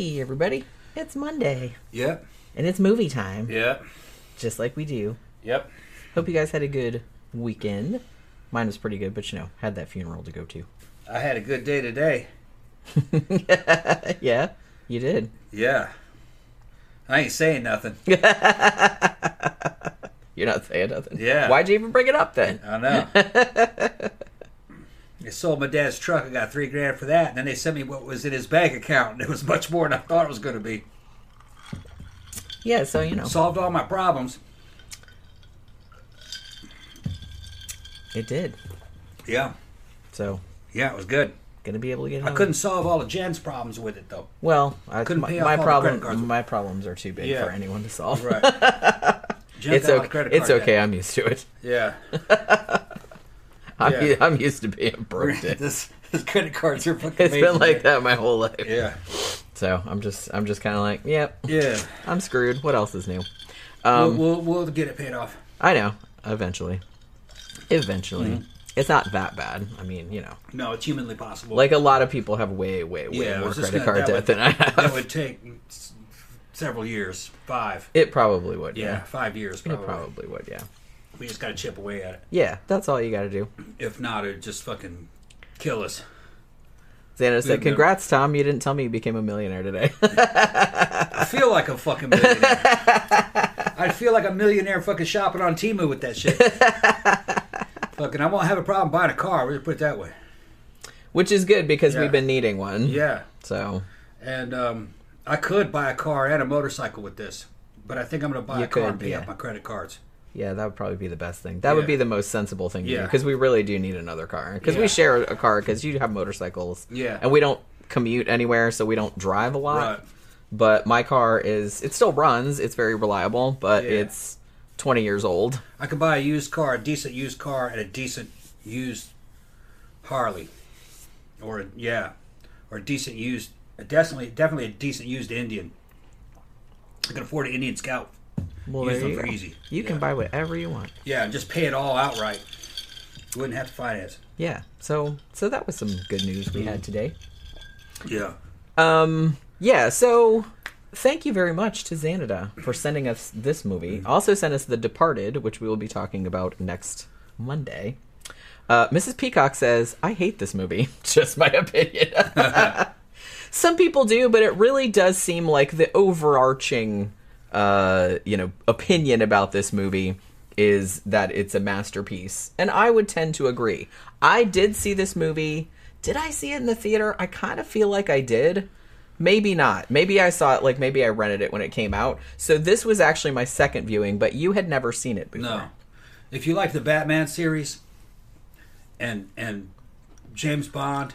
Hey, everybody. It's Monday, Yep. and it's movie time, Yep. just like we do. Yep. Hope you guys had a good weekend. Mine was pretty good, but you know, had that funeral to go to. I had a good day today. yeah, you did. Yeah. I ain't saying nothing. You're not saying nothing. Yeah. Why'd you even bring it up then? I know. I sold my dad's truck. I got three grand for that. And then they sent me what was in his bank account. And it was much more than I thought it was going to be. Yeah, so you know, Solved all my problems. it did. Yeah. So Yeah, it was good. gonna be able to get. I couldn't solve all of Jen's problems with it, though. Well, I Couldn't my, pay off my problem. My problems are too big Yeah. for anyone to solve. Right. It's got all the okay. It's okay. debt. I'm used to it. Yeah. I'm, Yeah. I'm used to being broke. This, this credit cards are fucking It's been like that my whole life. Yeah. So I'm just I'm just kind of like, yep, Yeah. I'm screwed. What else is new? we'll, Um, we'll, we'll get it paid off. I know. Eventually, eventually, Mm-hmm. it's not that bad. I mean, you know, No, it's humanly possible. like a lot of people have way, way, way Yeah, more credit gonna- card debt would- than I have. that would take s- several years. Five. It probably would. Yeah, Yeah, five years Probably. it probably would. Yeah, We just got to chip away at it. yeah. That's all you got to do. If not, it'd just fucking kill us. Xana said, "Congrats, Tom. You didn't tell me you became a millionaire today." I feel like a fucking millionaire. I feel like a millionaire fucking shopping on Temu with that shit. fucking, I won't have a problem buying a car. We'll just put it that way. Which is good because Yeah. we've been needing one. Yeah. So And um, I could buy a car and a motorcycle with this. But I think I'm going to buy You a car could, and pay yeah. off my credit cards. Yeah, that would probably be the best thing. That would be the most sensible thing to do because we really do need another car because Yeah. we share a car because you have motorcycles. Yeah. and we don't commute anywhere, so we don't drive a lot. Right. But my car is it still runs. It's very reliable, but Yeah. it's 20 years old. I could buy a used car, a decent used car, and a decent used Harley, or a, yeah, or a decent used, definitely definitely a decent used Indian. I can afford an Indian Scout. Well, Use them you for easy. You can Yeah. buy whatever you want. Yeah, and just pay it all outright. You wouldn't have to finance. Yeah. So so that was some good news we had today. Yeah. Um yeah, so thank you very much to Xanada for sending us this movie. Also sent us The Departed, which we will be talking about next Monday. Uh, Mrs. Peacock says, I hate this movie. Just my opinion. Some people do, but it really does seem like the overarching uh, you know, opinion about this movie is that it's a masterpiece. And I would tend to agree. I did see this movie. Did I see it in the theater? I kind of feel like I did. Maybe not. Maybe I saw it like maybe I rented it when it came out. So this was actually my second viewing, but you had never seen it before. No. If you like the Batman series, and and James Bond,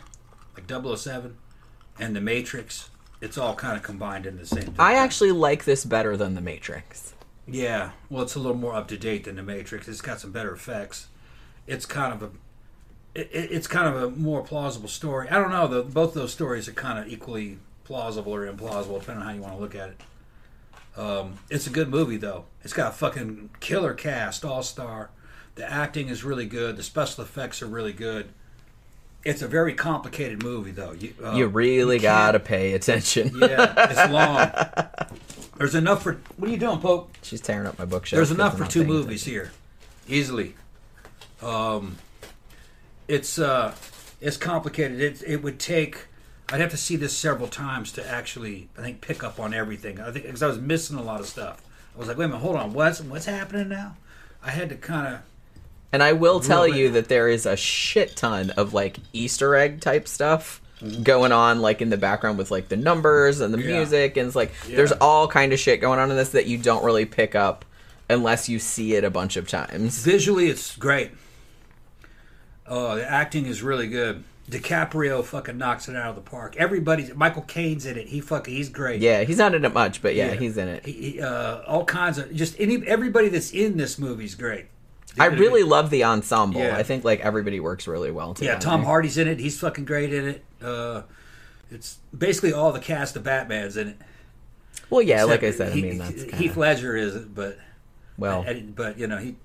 like 007, and The Matrix, it's all kind of combined in the same. thing. I actually like this better than The Matrix. Yeah, well, it's a little more up to date than the Matrix. It's got some better effects. It's kind of a, it, it- it's kind of a more plausible story. I don't know. The, both those stories are kind of equally plausible or implausible, depending on how you want to look at it. Um, it's a good movie though. It's got a fucking killer cast, all star. The acting is really good. The special effects are really good. It's a very complicated movie though. You, uh, You really you gotta pay attention. Yeah, it's long. There's enough for. What are you doing, Pope? She's tearing up my bookshelf. There's enough for two movies attention. here, easily. Um, it's uh, it's complicated. It it would take. I'd have to see this several times to actually, I think, pick up on everything. I think because I was missing a lot of stuff. I was like, wait a minute, hold on, what's what's happening now? I had to kind of. And I will tell you that there is a shit ton of like Easter egg type stuff going on like in the background with like the numbers and the Yeah. music and it's like Yeah. there's all kind of shit going on in this that you don't really pick up unless you see it a bunch of times. Visually, it's great. Oh, the acting is really good. DiCaprio fucking knocks it out of the park. Everybody's Michael Caine's in it. He fucking he's great. Yeah, he's not in it much, but yeah, Yeah. he's in it. He, he, uh, all kinds of just any everybody that's in this movie's great. I They did a really love the ensemble. Yeah. I think like everybody works really well together. yeah. Tom Hardy's in it. He's fucking great in it. Uh, it's basically all the cast of Batman's in it. Well, yeah, like I Except said, I mean that's Heath kind of Ledger is it, but well. but you know he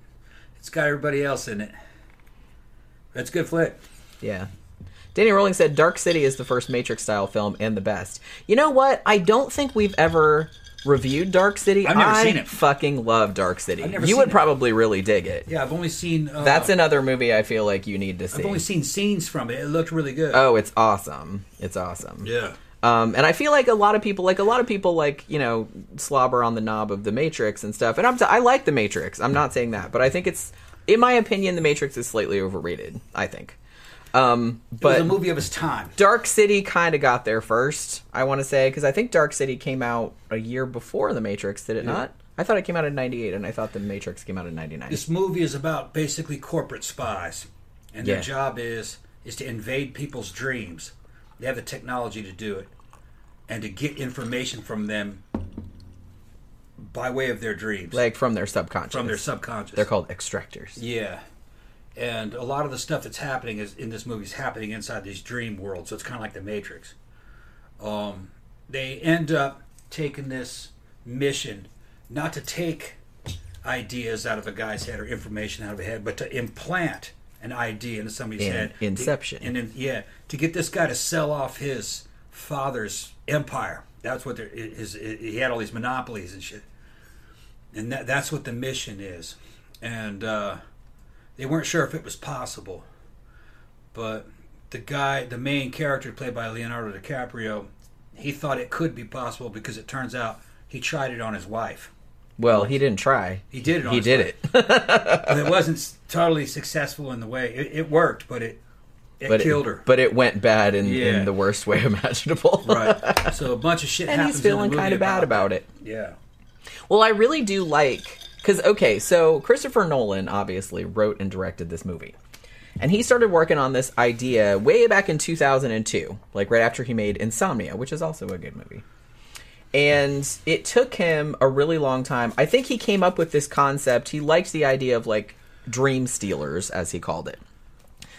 it's got everybody else in it. That's a good flick. Yeah. Danny Rowling said Dark City is the first Matrix style film and the best. You know what? I don't think we've ever reviewed Dark City. I've never I seen it. Fucking love Dark City. I've never You seen would it. probably really dig it. Yeah, I've only seen. Uh, That's another movie I feel like you need to see. I've only seen scenes from it. It looked really good. Oh, it's awesome. It's awesome. yeah. Um, and I feel like a lot of people, like a lot of people, like you know, slobber on the knob of the Matrix and stuff. And I'm, t- I like the Matrix. I'm not saying that, but I think it's, in my opinion, the Matrix is slightly overrated. I think. Um, It was but a movie of its time. Dark City kind of got there first. I want to say because I think Dark City came out a year before the Matrix. Did it not? I thought it came out in '98, and I thought the Matrix came out in '99. This movie is about basically corporate spies, and their Yeah. job is is to invade people's dreams. They have the technology to do it, and to get information from them by way of their dreams, Like from their subconscious. from their subconscious. They're called extractors. Yeah. And a lot of the stuff that's happening is in this movie is happening inside these dream worlds. So it's kind of like the Matrix. Um, they end up taking this mission not to take ideas out of a guy's head or information out of a head, but to implant an idea into somebody's In head. Inception. To, and then, yeah, to get this guy to sell off his father's empire. That's what his, he had all these monopolies and shit. And that, that's what the mission is. And uh, they weren't sure if it was possible. But the guy, the main character played by Leonardo DiCaprio, he thought it could be possible because it turns out he tried it on his wife. Well, he didn't try. He did it on He his did wife. it. But it wasn't totally successful in the way. It, it worked, but it it but killed it, her. But it went bad in, Yeah. in the worst way imaginable. right. So a bunch of shit and happens. he's feeling kind kind of bad about it. Yeah. Well, I really do like because okay, so Christopher Nolan obviously wrote and directed this movie, and he started working on this idea way back in 2002, like right after he made Insomnia, which is also a good movie. And it took him a really long time. I think he came up with this concept. He liked the idea of like dream stealers, as he called it.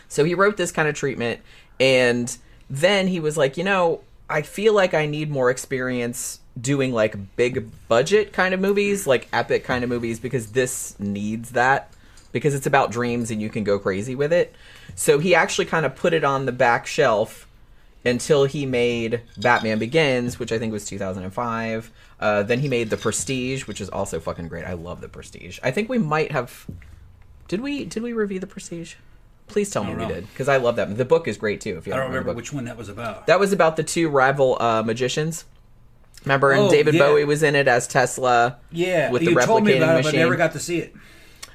So he wrote this kind of treatment, and then he was like, you know, I feel like I need more experience doing like big budget kind of movies, like epic kind of movies, because this needs that because it's about dreams and you can go crazy with it. So he actually kind of put it on the back shelf until he made Batman Begins, which I think was 2005. Uh, then he made The Prestige, which is also fucking great. I love The Prestige. I think we might have. Did we did we review The Prestige? Please tell me we know. did because I love that. The book is great too. If you I don't the remember which one that was about. That was about the two rival uh, magicians. Remember, and Oh, David yeah. Bowie was in it as Tesla. yeah, with the you told me replicating about it, but machine. never got to see it.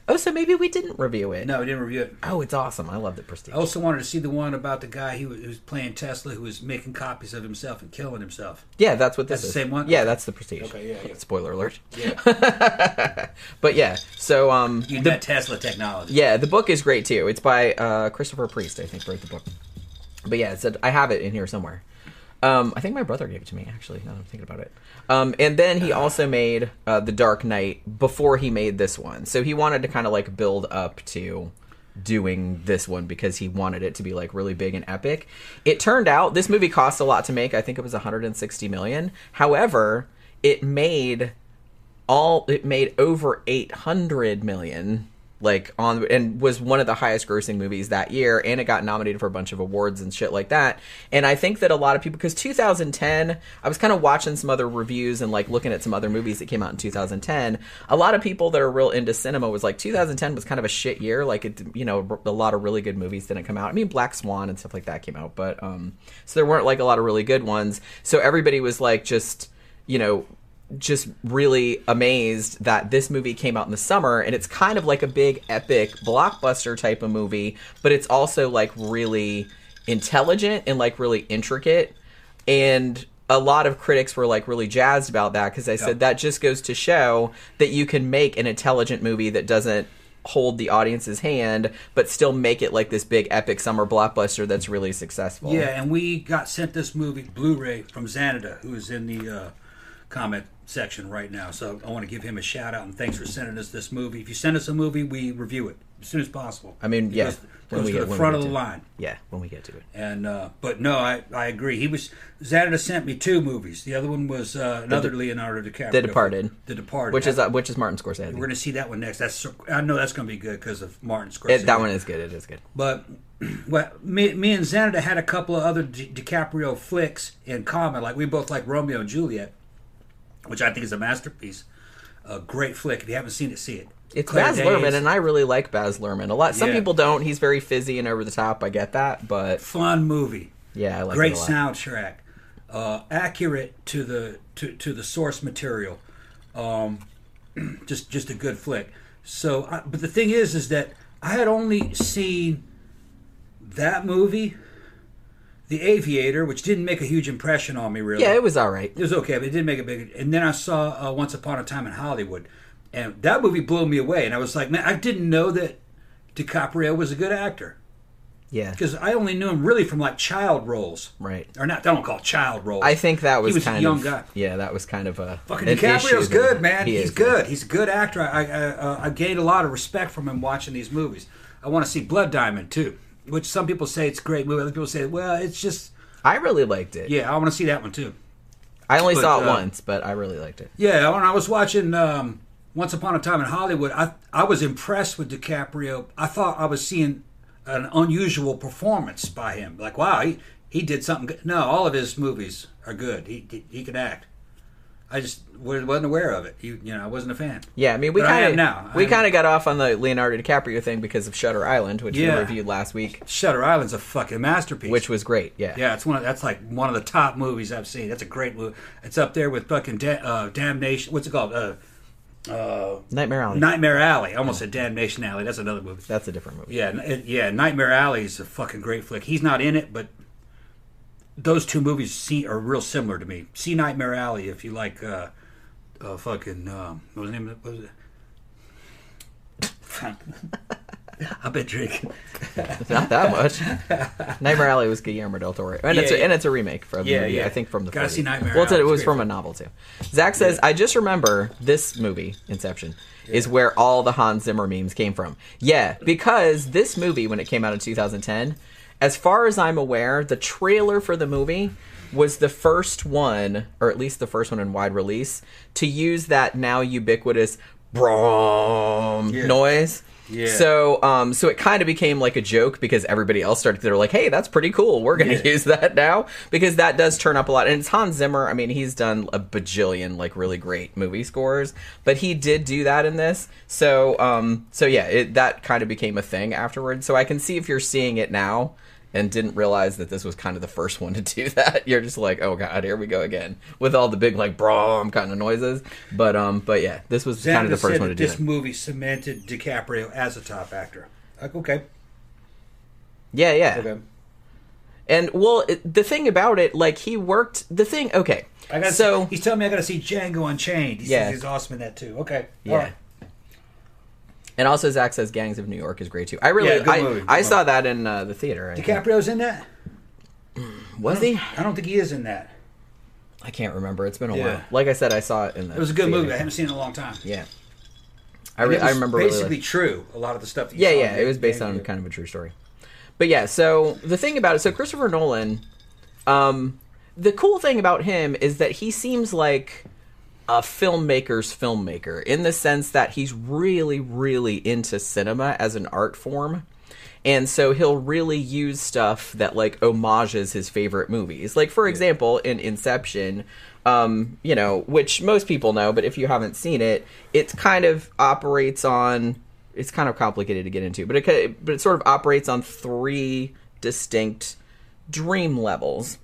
Oh, so maybe we didn't review it. No, we didn't review it. Oh, it's awesome. I love the Prestige. I also wanted to see the one about the guy who was, who was playing Tesla, who was making copies of himself and killing himself. Yeah, that's what this That's the is. same one? Yeah, that's the Prestige. Okay, yeah, yeah. Spoiler alert. Yeah, But yeah, so um, you the- Tesla technology. yeah, the book is great too. It's by uh, Christopher Priest, I think, wrote the book. But yeah, I have it in here somewhere. Um, I think my brother gave it to me actually. Now that I'm thinking about it. Um, and then he also made uh, the Dark Knight before he made this one. So he wanted to kind of like build up to doing this one because he wanted it to be like really big and epic. It turned out this movie cost a lot to make. I think it was 160 million. However, it made all it made over 800 million like on and was one of the highest grossing movies that year and it got nominated for a bunch of awards and shit like that. And i think that a lot of people because 2010 i was kind of watching some other reviews and like looking at some other movies that came out in 2010 a lot of people that are real into cinema was like 2010 was kind of a shit year. Like it you know a lot of really good movies didn't come out. I mean black swan and stuff like that came out but um so there weren't like a lot of really good ones. So everybody was like just you know just really amazed that this movie came out in the summer and it's kind of like a big epic blockbuster type of movie but it's also like really intelligent and like really intricate. And a lot of critics were like really jazzed about that because they said that just goes to show that you can make an intelligent movie that doesn't hold the audience's hand but still make it like this big epic summer blockbuster that's really successful. Yeah, and we got sent this movie Blu-ray from Xanada, who is in the uh, comment section right now. So I want to give him a shout out and thanks for sending us this movie. If you send us a movie, we review it. as soon as possible. I mean, yeah, goes, when goes we to get- the front of the line. Yeah, when we get to it. And uh, but no, I, I agree. He was Xanada sent me two movies. The other one was uh, another Leonardo DiCaprio. The Departed. The Departed, Which is uh, which is Martin Scorsese. we're going to see that one next. That's I know that's going to be good because of Martin Scorsese. It, that one is good. It is good. But well, me, me and Xanada had a couple of other Di- DiCaprio flicks in common. Like we both like Romeo and Juliet, which I think is a masterpiece. A great flick. If you haven't seen it, see it. It's Claire Baz Luhrmann, and I really like Baz Luhrmann a lot. Some Yeah. people don't. He's very fizzy and over the top. I get that, but fun movie. yeah, I like great it a lot. soundtrack, uh, accurate to the to, to the source material, um, just just a good flick. So, I, but the thing is, is that I had only seen that movie, The Aviator, which didn't make a huge impression on me. Really, Yeah, it was all right. it was okay, but it didn't make a big. And then I saw uh, Once Upon a Time in Hollywood, and that movie blew me away. And I was like, man, I didn't know that DiCaprio was a good actor Yeah, because I only knew him really from like child roles right. or not. I don't call child roles. I think that was, was a kind young of guy. yeah, that was kind of a fucking DiCaprio's good, man. he He's is, good. He's a good actor. I I, uh, I gained a lot of respect from him watching these movies. I want to see Blood Diamond too, which some people say it's a great movie. Other people say, well, it's just I really liked it. yeah. I want to see that one too. I only But, saw it uh, once, but I really liked it. Yeah, when I was watching um, Once Upon a Time in Hollywood, I I was impressed with DiCaprio. I thought I was seeing an unusual performance by him. Like, wow, he, he did something good. No, all of his movies are good. He he, he can act. I just wasn't aware of it. You, you know, I wasn't a fan. Yeah, I mean, we kind of now. we kind of got off on the Leonardo DiCaprio thing because of Shutter Island, which Yeah. we reviewed last week, Shutter Island's a fucking masterpiece. which was great. Yeah, yeah, it's one of that's like one of the top movies I've seen. That's a great movie. It's up there with fucking da- uh, Damnation. What's it called? Uh, uh, Nightmare Alley. Nightmare Alley. I almost said Damnation Alley. That's another movie. That's a different movie. Yeah, it, yeah. Nightmare Alley is a fucking great flick. He's not in it, but those two movies see, are real similar to me. See Nightmare Alley if you like. Uh, uh, fucking um, what was the name of? What was it? I've been drinking. Not that much. Nightmare Alley was Guillermo del Toro, and it's a, yeah. and it's a remake from the Yeah, movie, yeah. I think from the. Gotta see Nightmare Well, Alley. it was from a novel too. Zach says, "I just remember this movie, Inception, is where all the Hans Zimmer memes came from. Yeah, because this movie, when it came out in 2010, as far as I'm aware, the trailer for the movie." Was the first one, or at least the first one in wide release, to use that now ubiquitous brom Yeah. noise. Yeah. So, um, so it kind of became like a joke because everybody else started. They're like, "Hey, that's pretty cool. We're going to Yeah. use that now because that does turn up a lot." And it's Hans Zimmer. I mean, he's done a bajillion like really great movie scores, but he did do that in this. So, um, so yeah, it, that kind of became a thing afterwards. So I can see if you're seeing it now and didn't realize that this was kind of the first one to do that. You're just like, "Oh God, here we go again with all the big like brom kind of noises." But um, but yeah, this was kind of the first one to do that this it. movie cemented DiCaprio as a top actor. Like, okay, Yeah, yeah. okay. And well, it, the thing about it, like he worked the thing. Okay, I got so he's telling me I got to see Django Unchained. He Yeah. says he's awesome in that too. Okay, yeah. Right. And also, Zach says "Gangs of New York" is great too. I really, Yeah, good I, good I saw that in uh, the theater. I think. DiCaprio's in that. Was he? I don't think he is in that. I can't remember. It's been a Yeah. while. Like I said, I saw it in the. It was a good movie. I haven't seen it in a long time. Yeah, I, re- it was I remember. really basically true. A lot of the stuff. That you yeah, saw yeah. in It was based on kind of a true story. But yeah, so the thing about it, so Christopher Nolan, um, the cool thing about him is that he seems like a filmmaker's filmmaker in the sense that he's really, really into cinema as an art form. And so he'll really use stuff that like homages his favorite movies. Like for example, in Inception, um, you know, which most people know, but if you haven't seen it, it kind of operates on it's kind of complicated to get into, but it but it sort of operates on three distinct dream levels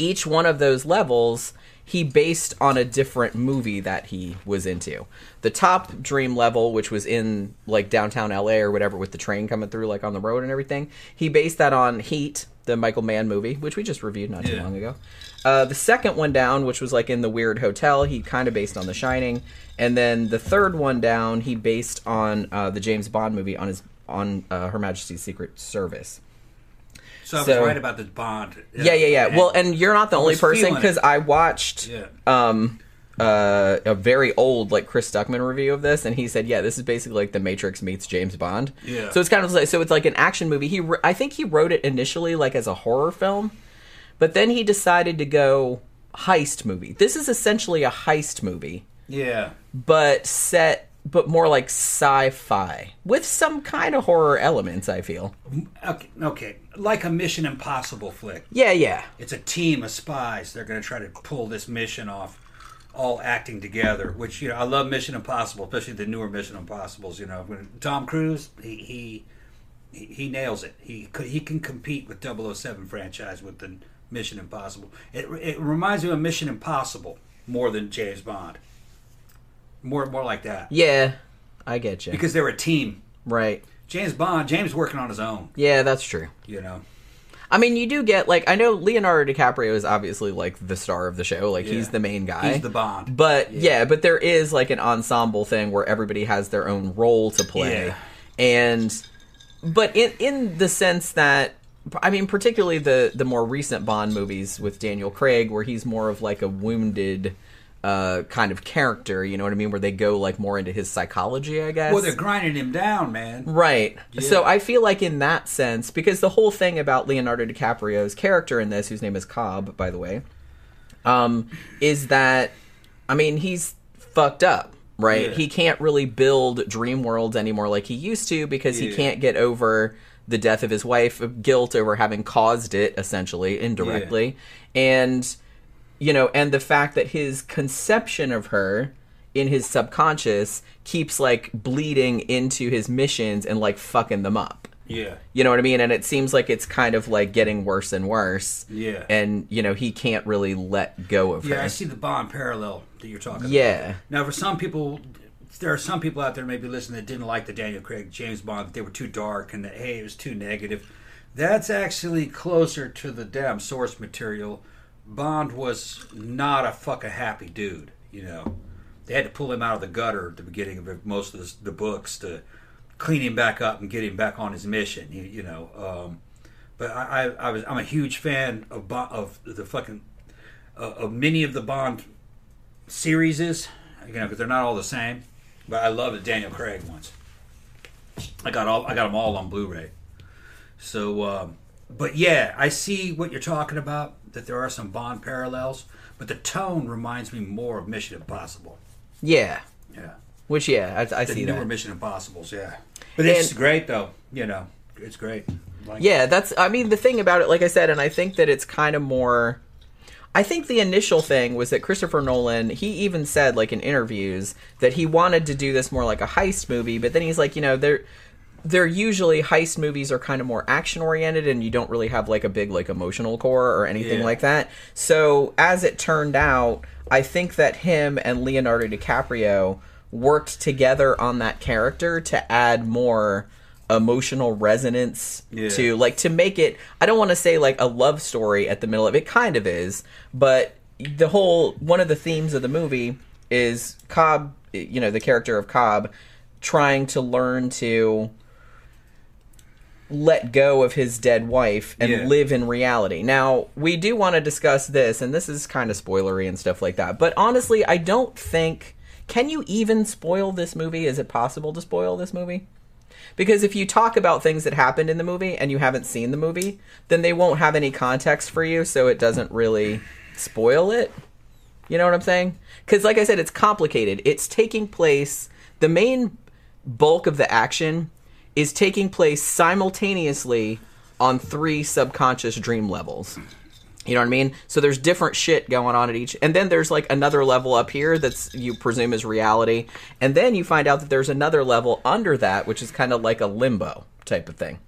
each one of those levels he based on a different movie that he was into. The top dream level, which was in like downtown LA or whatever, with the train coming through like on the road and everything, he based that on Heat, the Michael Mann movie, which we just reviewed not too Yeah. long ago. Uh, the second one down, which was like in the weird hotel, he kind of based on The Shining, and then the third one down, he based on uh, the James Bond movie on his on uh, Her Majesty's Secret Service. So I was So- right about the Bond. Yeah, yeah, yeah. Well, and you're not the only person because I watched Yeah. um uh, a very old like Chris Stuckman review of this, and he said, "Yeah, this is basically like The Matrix meets James Bond." Yeah. So it's kind of like so it's like an action movie. He wr- I think he wrote it initially like as a horror film, but then he decided to go heist movie. This is essentially a heist movie, Yeah. but set but more like sci-fi with some kind of horror elements. I feel. Okay, okay. Like a Mission Impossible flick. Yeah, yeah. It's a team of spies. They're going to try to pull this mission off, all acting together. Which you know, I love Mission Impossible, especially the newer Mission Impossibles. You know, when Tom Cruise, he he he, nails it. He he can compete with 007 franchise with the Mission Impossible. It it reminds me of Mission Impossible more than James Bond. More more like that Yeah, I get you. because they're a team. right. James Bond, James working on his own. Yeah, that's true. You know. I mean, you do get like I know Leonardo DiCaprio is obviously like the star of the show, like he's the main guy. He's the Bond. But yeah. but there is like an ensemble thing where everybody has their own role to play. Yeah. And but in in the sense that I mean, particularly the the more recent Bond movies with Daniel Craig, where he's more of like a wounded uh kind of character, you know what I mean, where they go like more into his psychology, I guess. Well, they're grinding him down, man. Right. Yeah. So I feel like in that sense, because the whole thing about Leonardo DiCaprio's character in this, whose name is Cobb, by the way, um, is that I mean he's fucked up, right? Yeah. He can't really build dream worlds anymore like he used to because he can't get over the death of his wife, guilt over having caused it, essentially indirectly, and you know, and the fact that his conception of her in his subconscious keeps like bleeding into his missions and like fucking them up. Yeah. You know what I mean? And it seems like it's kind of like getting worse and worse. Yeah. And you know, he can't really let go of her. Yeah, her. I see the Bond parallel that you're talking about. Yeah. Now, for some people, there are some people out there maybe listening that didn't like the Daniel Craig James Bond. That they were too dark and that hey, it was too negative. That's actually closer to the damn source material. Bond was not a fucking happy dude. You know, they had to pull him out of the gutter at the beginning of most of the, books to clean him back up and get him back on his mission. You, you know, um, but I, I, I was I'm a huge fan of of the fucking uh, of many of the Bond series you know, because they're not all the same. But I love the Daniel Craig ones. I got all I got them all on Blu-ray. So, um, but yeah, I see what you're talking about. That there are some Bond parallels, but the tone reminds me more of Mission Impossible. Yeah. Yeah, Which yeah, I, I the see newer that. Mission Impossibles. Yeah, but it's And- great though. You know, it's great. Like, Yeah, that's I mean the thing about it like I said and I think that it's kind of more I think the initial thing was that Christopher Nolan, he even said like in interviews that he wanted to do this more like a heist movie, but then he's like, you know, they're they're usually heist movies are kind of more action oriented and you don't really have like a big like emotional core or anything Yeah. like that. So as it turned out, I think that him and Leonardo DiCaprio worked together on that character to add more emotional resonance Yeah. to like to make it I don't want to say like a love story at the middle of it kind of is but the whole one of the themes of the movie is Cobb you know the character of Cobb trying to learn to let go of his dead wife and Yeah. live in reality. Now, we do want to discuss this and this is kind of spoilery and stuff like that. But honestly, I don't think can you even spoil this movie? Is it possible to spoil this movie? Because if you talk about things that happened in the movie and you haven't seen the movie, then they won't have any context for you, so it doesn't really spoil it. You know what I'm saying? Because, like I said, it's complicated. It's taking place, the main bulk of the action is taking place simultaneously on three subconscious dream levels. You know what I mean? So there's different shit going on at each, and then there's like another level up here that's you presume is reality, and then you find out that there's another level under that, which is kind of like a limbo type of thing.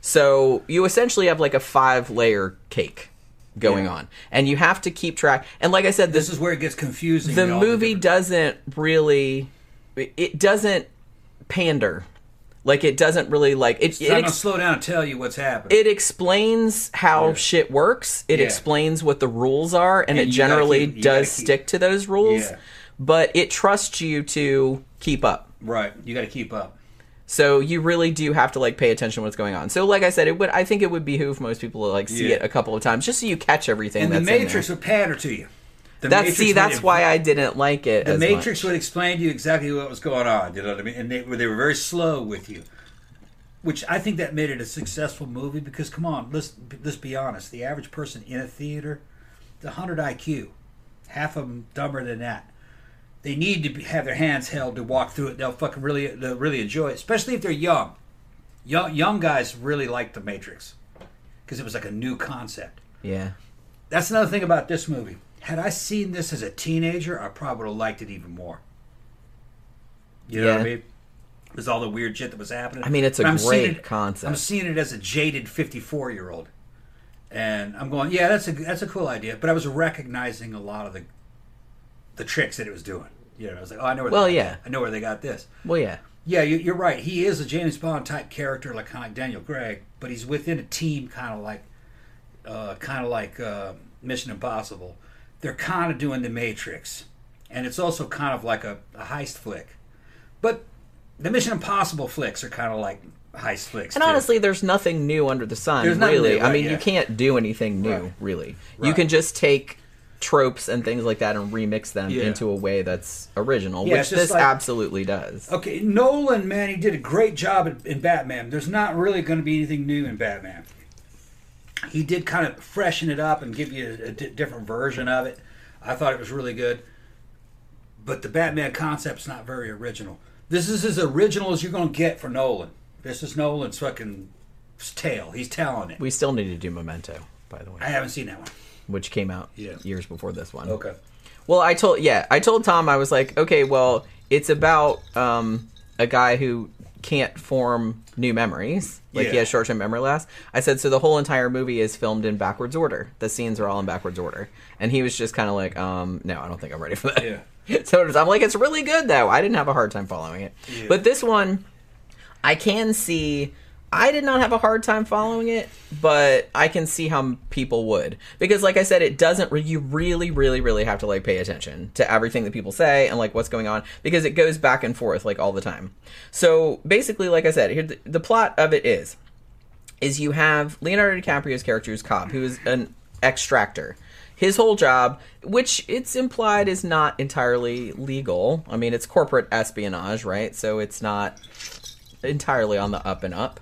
So you essentially have like a five layer cake going Yeah. on, and you have to keep track. And like I said, this this is where it gets confusing. the movie different- doesn't really, it doesn't pander, like it doesn't really like it. I'm it gonna ex- slow down and tell you what's happening. it explains how Yeah. shit works. It Yeah. explains what the rules are, and, And it generally keep- does keep- stick to those rules. Yeah. But it trusts you to keep up. right, you got to keep up. So you really do have to like pay attention to what's going on. So like I said, it would I think it would behoove most people to like see Yeah. it a couple of times just so you catch everything. And the that's in there. Matrix will pander to you. The That's Matrix see, that's why I didn't like it. The Matrix much. would explain to you exactly what was going on. You know what I mean? And they, they were very slow with you, which I think that made it a successful movie. Because come on, let's let's be honest. The average person in a theater, the hundred IQ, half of them dumber than that. They need to be, have their hands held to walk through it. They'll fucking really they'll really enjoy it, especially if they're young. Young young guys really like the Matrix because it was like a new concept. Yeah. That's another thing about this movie. Had I seen this as a teenager, I probably would have liked it even more. You know what I mean? There's all the weird shit that was happening. I mean, it's a But great it- concept. I'm seeing it as a jaded 54 year old, and I'm going, yeah, that's a that's a cool idea. But I was recognizing a lot of the the tricks that it was doing. You know, I was like, oh, I know where. Well, they got yeah. I know where they got this. Well, yeah. Yeah, you, you're right. He is a James Bond type character, like kind of like Daniel Craig, but he's within a team, kind of like, uh, kind of like uh, Mission Impossible. They're kind of doing the Matrix, and it's also kind of like a, a heist flick. But the Mission Impossible flicks are kind of like heist flicks. And too. honestly, there's nothing new under the sun, There's nothing really. new, I mean, yeah. you can't do anything new, Right. really. You can just take tropes and things like that and remix them Yeah. into a way that's original, Yeah, which this like- absolutely does. Okay, Nolan, man, he did a great job in, in Batman. There's not really going to be anything new in Batman. He did kind of freshen it up and give you a, a different version of it. I thought it was really good. But the Batman concept's not very original. This is as original as you're going to get for Nolan. This is Nolan's fucking tale. He's telling it. We still need to do Memento, by the way, I haven't seen that one. which came out Yeah. years before this one. Okay. Well, I told yeah, I told Tom I was like, okay, well, it's about um, a guy who can't form new memories. Like he has short-term memory loss. I said so the whole entire movie is filmed in backwards order. The scenes are all in backwards order. And he was just kind of like, um, no, I don't think I'm ready for that. Yeah. so was- I'm like, it's really good though. I didn't have a hard time following it. Yeah. But this one, I can see. I did not have a hard time following it, but I can see how people would because, like I said, it doesn't. Re- you really, really, really have to like pay attention to everything that people say and like what's going on because it goes back and forth like all the time. So basically, like I said, here the, the plot of it is is you have Leonardo DiCaprio's character is Cobb, who is an extractor. His whole job, which it's implied is not entirely legal. I mean, it's corporate espionage, right? So it's not entirely on the up and up.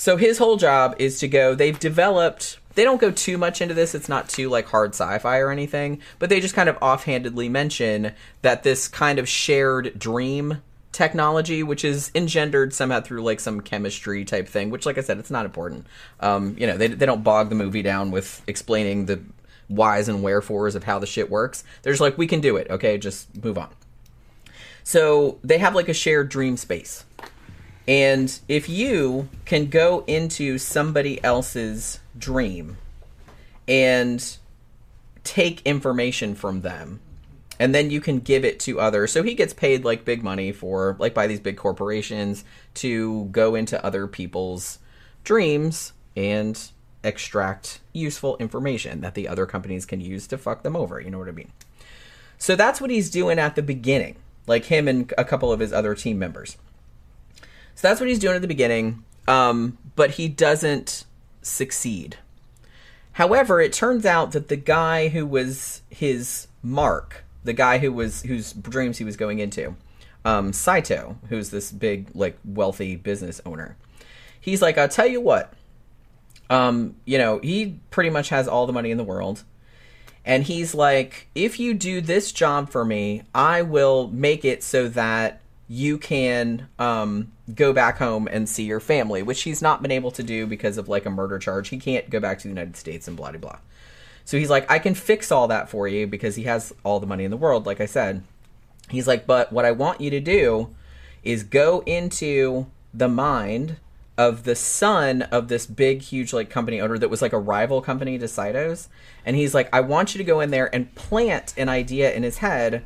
So his whole job is to go. They've developed. They don't go too much into this. It's not too like hard sci-fi or anything, but they just kind of offhandedly mention that this kind of shared dream technology, which is engendered somehow through like some chemistry type thing. Which, like I said, it's not important. Um, you know, they they don't bog the movie down with explaining the whys and wherefores of how the shit works. They're just like, we can do it. Okay, just move on. So they have like a shared dream space. And if you can go into somebody else's dream and take information from them, and then you can give it to others. So he gets paid like big money for, like, by these big corporations to go into other people's dreams and extract useful information that the other companies can use to fuck them over. You know what I mean? So that's what he's doing at the beginning, like him and a couple of his other team members. So that's what he's doing at the beginning, um, but he doesn't succeed. However, it turns out that the guy who was his mark, the guy who was whose dreams he was going into, um, Saito, who's this big like wealthy business owner, he's like, I'll tell you what, um, you know, he pretty much has all the money in the world. And he's like, if you do this job for me, I will make it so that you can um, go back home and see your family, which he's not been able to do because of like a murder charge. He can't go back to the United States and blah, blah, blah. So he's like, I can fix all that for you because he has all the money in the world, like I said. He's like, but what I want you to do is go into the mind of the son of this big, huge like company owner that was like a rival company to Saito's, and he's like, I want you to go in there and plant an idea in his head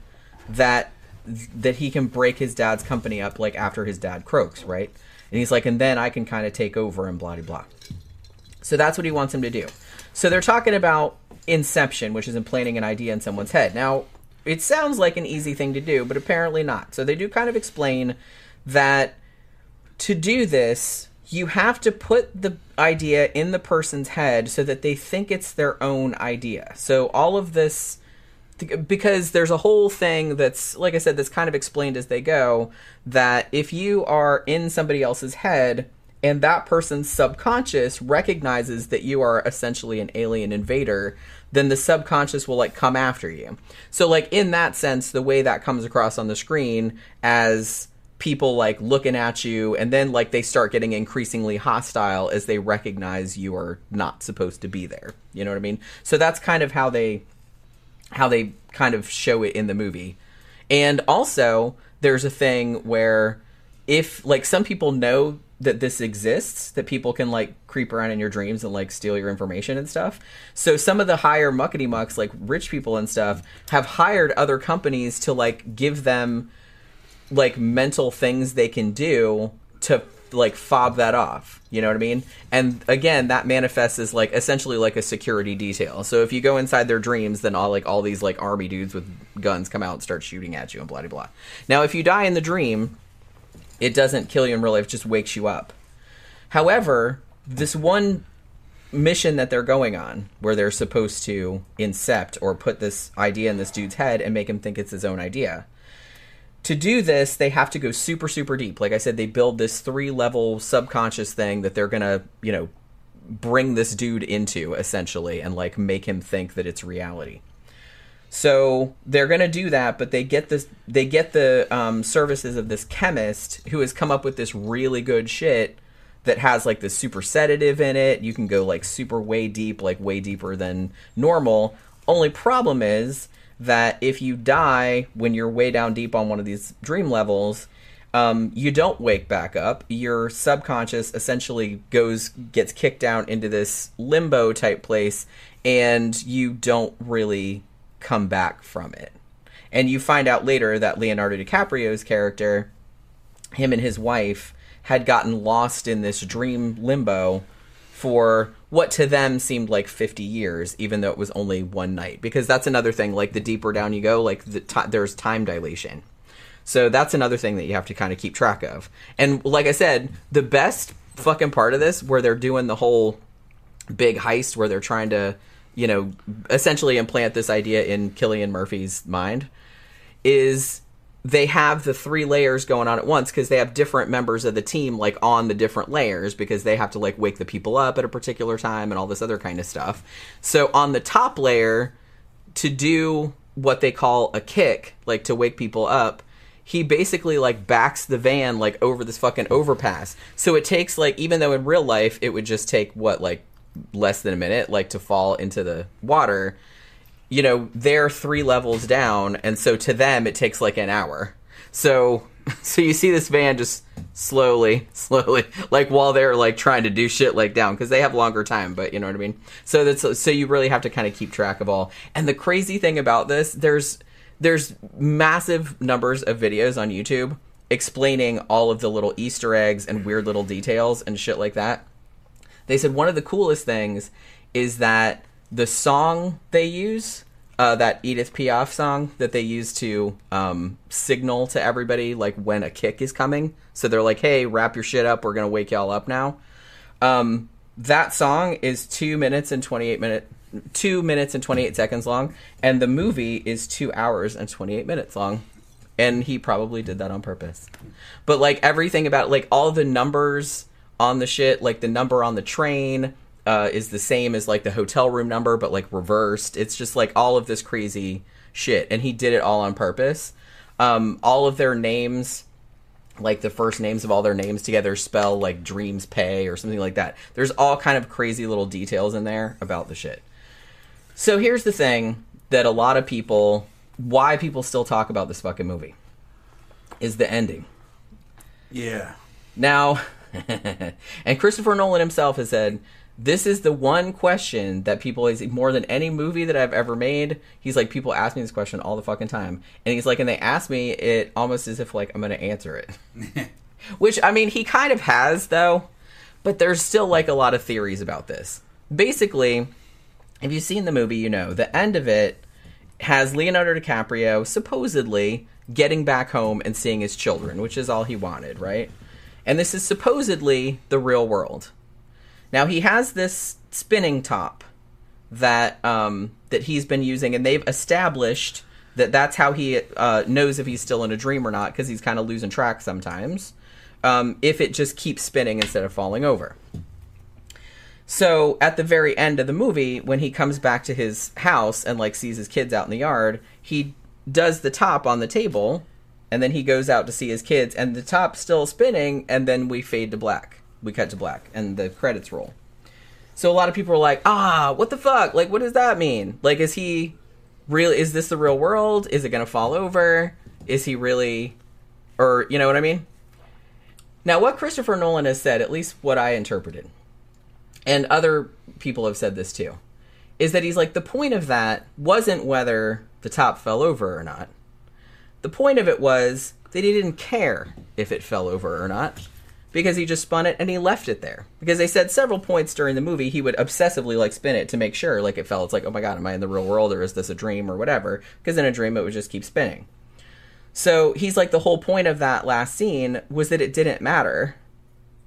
that that he can break his dad's company up like after his dad croaks, right? And he's like, and then I can kind of take over and blah blah blah. So that's what he wants him to do. So they're talking about inception, which is implanting an idea in someone's head. Now, it sounds like an easy thing to do, but apparently not. So they do kind of explain that to do this, you have to put the idea in the person's head so that they think it's their own idea. So all of this Th- Because there's a whole thing that's, like I said, that's kind of explained as they go. That if you are in somebody else's head and that person's subconscious recognizes that you are essentially an alien invader, then the subconscious will like come after you. So, like, in that sense, the way that comes across on the screen as people like looking at you and then like they start getting increasingly hostile as they recognize you are not supposed to be there you know what i mean so that's kind of how they how they kind of show it in the movie. And also there's a thing where if like some people know that this exists that people can like creep around in your dreams and like steal your information and stuff. So some of the higher muckety mucks like rich people and stuff have hired other companies to like give them like mental things they can do to like fob that off you know what i mean? And again that manifests as like essentially like a security detail. So if you go inside their dreams then all like all these like army dudes with guns come out and start shooting at you and blah blah blah. Now if you die in the dream it doesn't kill you in real life it just wakes you up. However this one mission that they're going on where they're supposed to incept or put this idea in this dude's head and make him think it's his own idea to do this, they have to go super, super deep. Like I said, they build this three level subconscious thing that they're gonna, you know, bring this dude into essentially and like make him think that it's reality. So they're gonna do that, but they get this, they get the um, services of this chemist who has come up with this really good shit that has like this super sedative in it. You can go like super way deep, like way deeper than normal. Only problem is that if you die when you're way down deep on one of these dream levels, um, you don't wake back up. Your subconscious essentially goes gets kicked down into this limbo type place, and you don't really come back from it. And you find out later that Leonardo DiCaprio's character, him and his wife, had gotten lost in this dream limbo for what to them seemed like 50 years even though it was only one night. Because that's another thing like the deeper down you go like the ti there's time dilation. So that's another thing that you have to kind of keep track of. And like i said the best fucking part of this where they're doing the whole big heist where they're trying to you know essentially implant this idea in cillian murphy's mind is they have the three layers going on at once because they have different members of the team like on the different layers because they have to like wake the people up at a particular time and all this other kind of stuff. So on the top layer to do what they call a kick, like to wake people up, he basically like backs the van like over this fucking overpass. So it takes like even though in real life it would just take what like less than a minute like to fall into the water you know they're three levels down and so to them it takes like an hour. So so you see this van just slowly slowly like while they're like trying to do shit like down because they have longer time but you know what i mean? So that's so you really have to kind of keep track of all. And the crazy thing about this there's there's massive numbers of videos on youtube explaining all of the little easter eggs and weird little details and shit like that. They said one of the coolest things is that the song they use, uh, that Edith Piaf song that they use to um, signal to everybody like when a kick is coming. So they're like, "Hey, wrap your shit up. We're gonna wake y'all up now." Um, that song is two minutes and twenty eight minute, two minutes and twenty eight seconds long, and the movie is two hours and twenty eight minutes long. And he probably did that on purpose. But like everything about like all the numbers on the shit, like the number on the train, uh, is the same as like the hotel room number, but like reversed. It's just like all of this crazy shit, and he did it all on purpose. Um, all of their names, like the first names of all their names together, spell like dreams pay or something like that. There's all kind of crazy little details in there about the shit. So here's the thing that a lot of people, why people still talk about this fucking movie, is the ending. Yeah. Now, and Christopher Nolan himself has said this is the one question that people is more than any movie that I've ever made. He's like people ask me this question all the fucking time, and he's like, and they ask me it almost as if like I'm gonna answer it. Which I mean, he kind of has though, but there's still like a lot of theories about this. Basically, if you've seen the movie, you know the end of it has Leonardo DiCaprio supposedly getting back home and seeing his children, which is all he wanted, right? And this is supposedly the real world. Now he has this spinning top that um, that he's been using, and they've established that that's how he uh, knows if he's still in a dream or not because he's kind of losing track sometimes. Um, if it just keeps spinning instead of falling over. So at the very end of the movie, when he comes back to his house and like sees his kids out in the yard, he does the top on the table, and then he goes out to see his kids, and the top's still spinning, and then we fade to black. We cut to black, and the credits roll. So a lot of people are like, "Ah, what the fuck? Like, what does that mean? Like, is he real? Is this the real world? Is it gonna fall over? Is he really, or you know what I mean?" Now, what Christopher Nolan has said, at least what I interpreted, and other people have said this too, is that he's like the point of that wasn't whether the top fell over or not. The point of it was that he didn't care if it fell over or not because he just spun it and he left it there. Because they said several points during the movie he would obsessively like spin it to make sure like it fell. It's like, oh my god, am I in the real world or is this a dream or whatever? Because in a dream it would just keep spinning. So he's like the whole point of that last scene was that it didn't matter.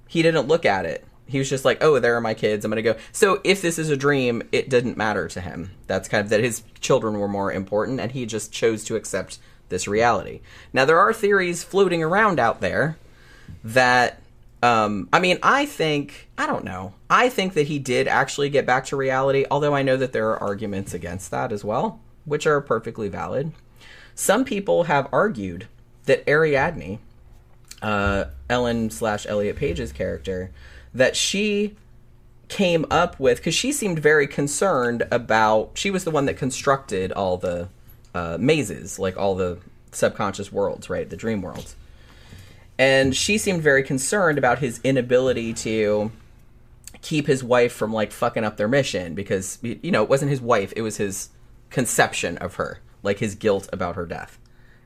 He didn't look at it. He was just like, "Oh, there are my kids. I'm to go." So if this is a dream, it didn't matter to him. That's kind of that his children were more important and he just chose to accept this reality. Now there are theories floating around out there that um, I mean, I think I don't know. I think that he did actually get back to reality, although I know that there are arguments against that as well, which are perfectly valid. Some people have argued that Ariadne, uh, Ellen slash Elliot Page's character, that she came up with because she seemed very concerned about. She was the one that constructed all the uh, mazes, like all the subconscious worlds, right? The dream worlds and she seemed very concerned about his inability to keep his wife from like fucking up their mission because you know it wasn't his wife it was his conception of her like his guilt about her death.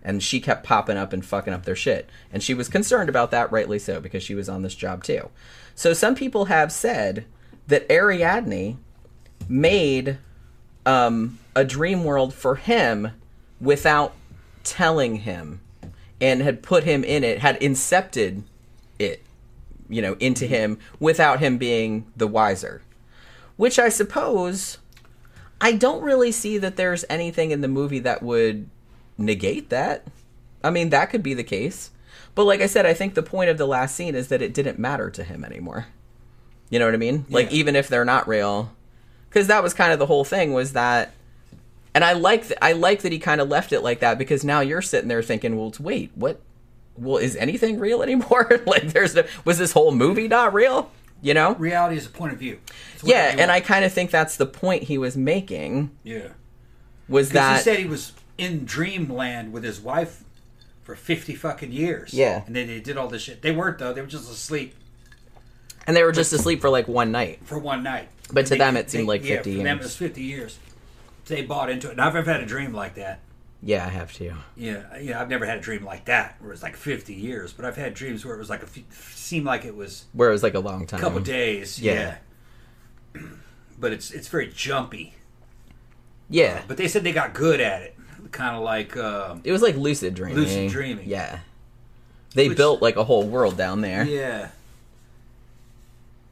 And she kept popping up and fucking up their shit. And she was concerned about that rightly so because she was on this job too. So some people have said that ariadne made um, a dream world for him without telling him and had put him in it, had incepted it, you know, into mm-hmm. him without him being the wiser. Which I suppose I don't really see that there's anything in the movie that would negate that. I mean, that could be the case. But like I said, I think the point of the last scene is that it didn't matter to him anymore. You know what I mean? Like Yeah. even if they're not real, because that was kind of the whole thing was that and I like th- I like that he kind of left it like that because now you're sitting there thinking, well, wait, what? Well, is anything real anymore? like, there's no, was this whole movie not real? You know? Reality is a point of view. Yeah, and I kind of think that's the point he was making yeah. was that he said he was in dreamland with his wife for fifty fucking years. Yeah. and then they did all this shit. They weren't though. They were just asleep and they were just asleep for like one night. for one night. But to They- them, it seemed they- like yeah, 50 For them, it was fifty years. They bought into it. And I've never had a dream like that. Yeah, I have to. Yeah, yeah. I've never had a dream like that where it's like fifty years. But I've had dreams where it was like a f- seemed like it was Where it was like a long time. a couple days. Yeah. Yeah. But it's it's very jumpy. Yeah, But they said they got good at it, kind of like um, it was like lucid dreaming. Lucid dreaming. Yeah, they Which- built like a whole world down there. yeah.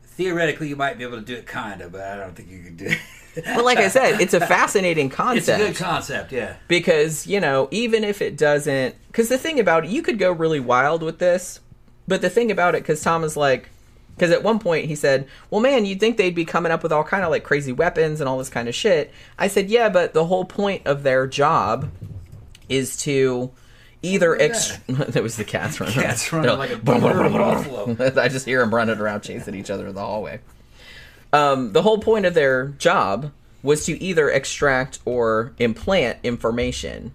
Theoretically, you might be able to do it, kind of, but I don't think you could do it. But like I said, it's a fascinating concept. it's a good concept. Yeah. because you know even if it doesn't because the thing about it you could go really wild with this but the thing about it because tom is like because at one point he said well man you'd think they'd be coming up with all kind of like crazy weapons and all this kind of shit i said yeah but the whole point of their job is to either ex- that was the cats running Cats running like a buffalo. I just hear them running around chasing each other in the hallway. Um, the whole point of their job was to either extract or implant information.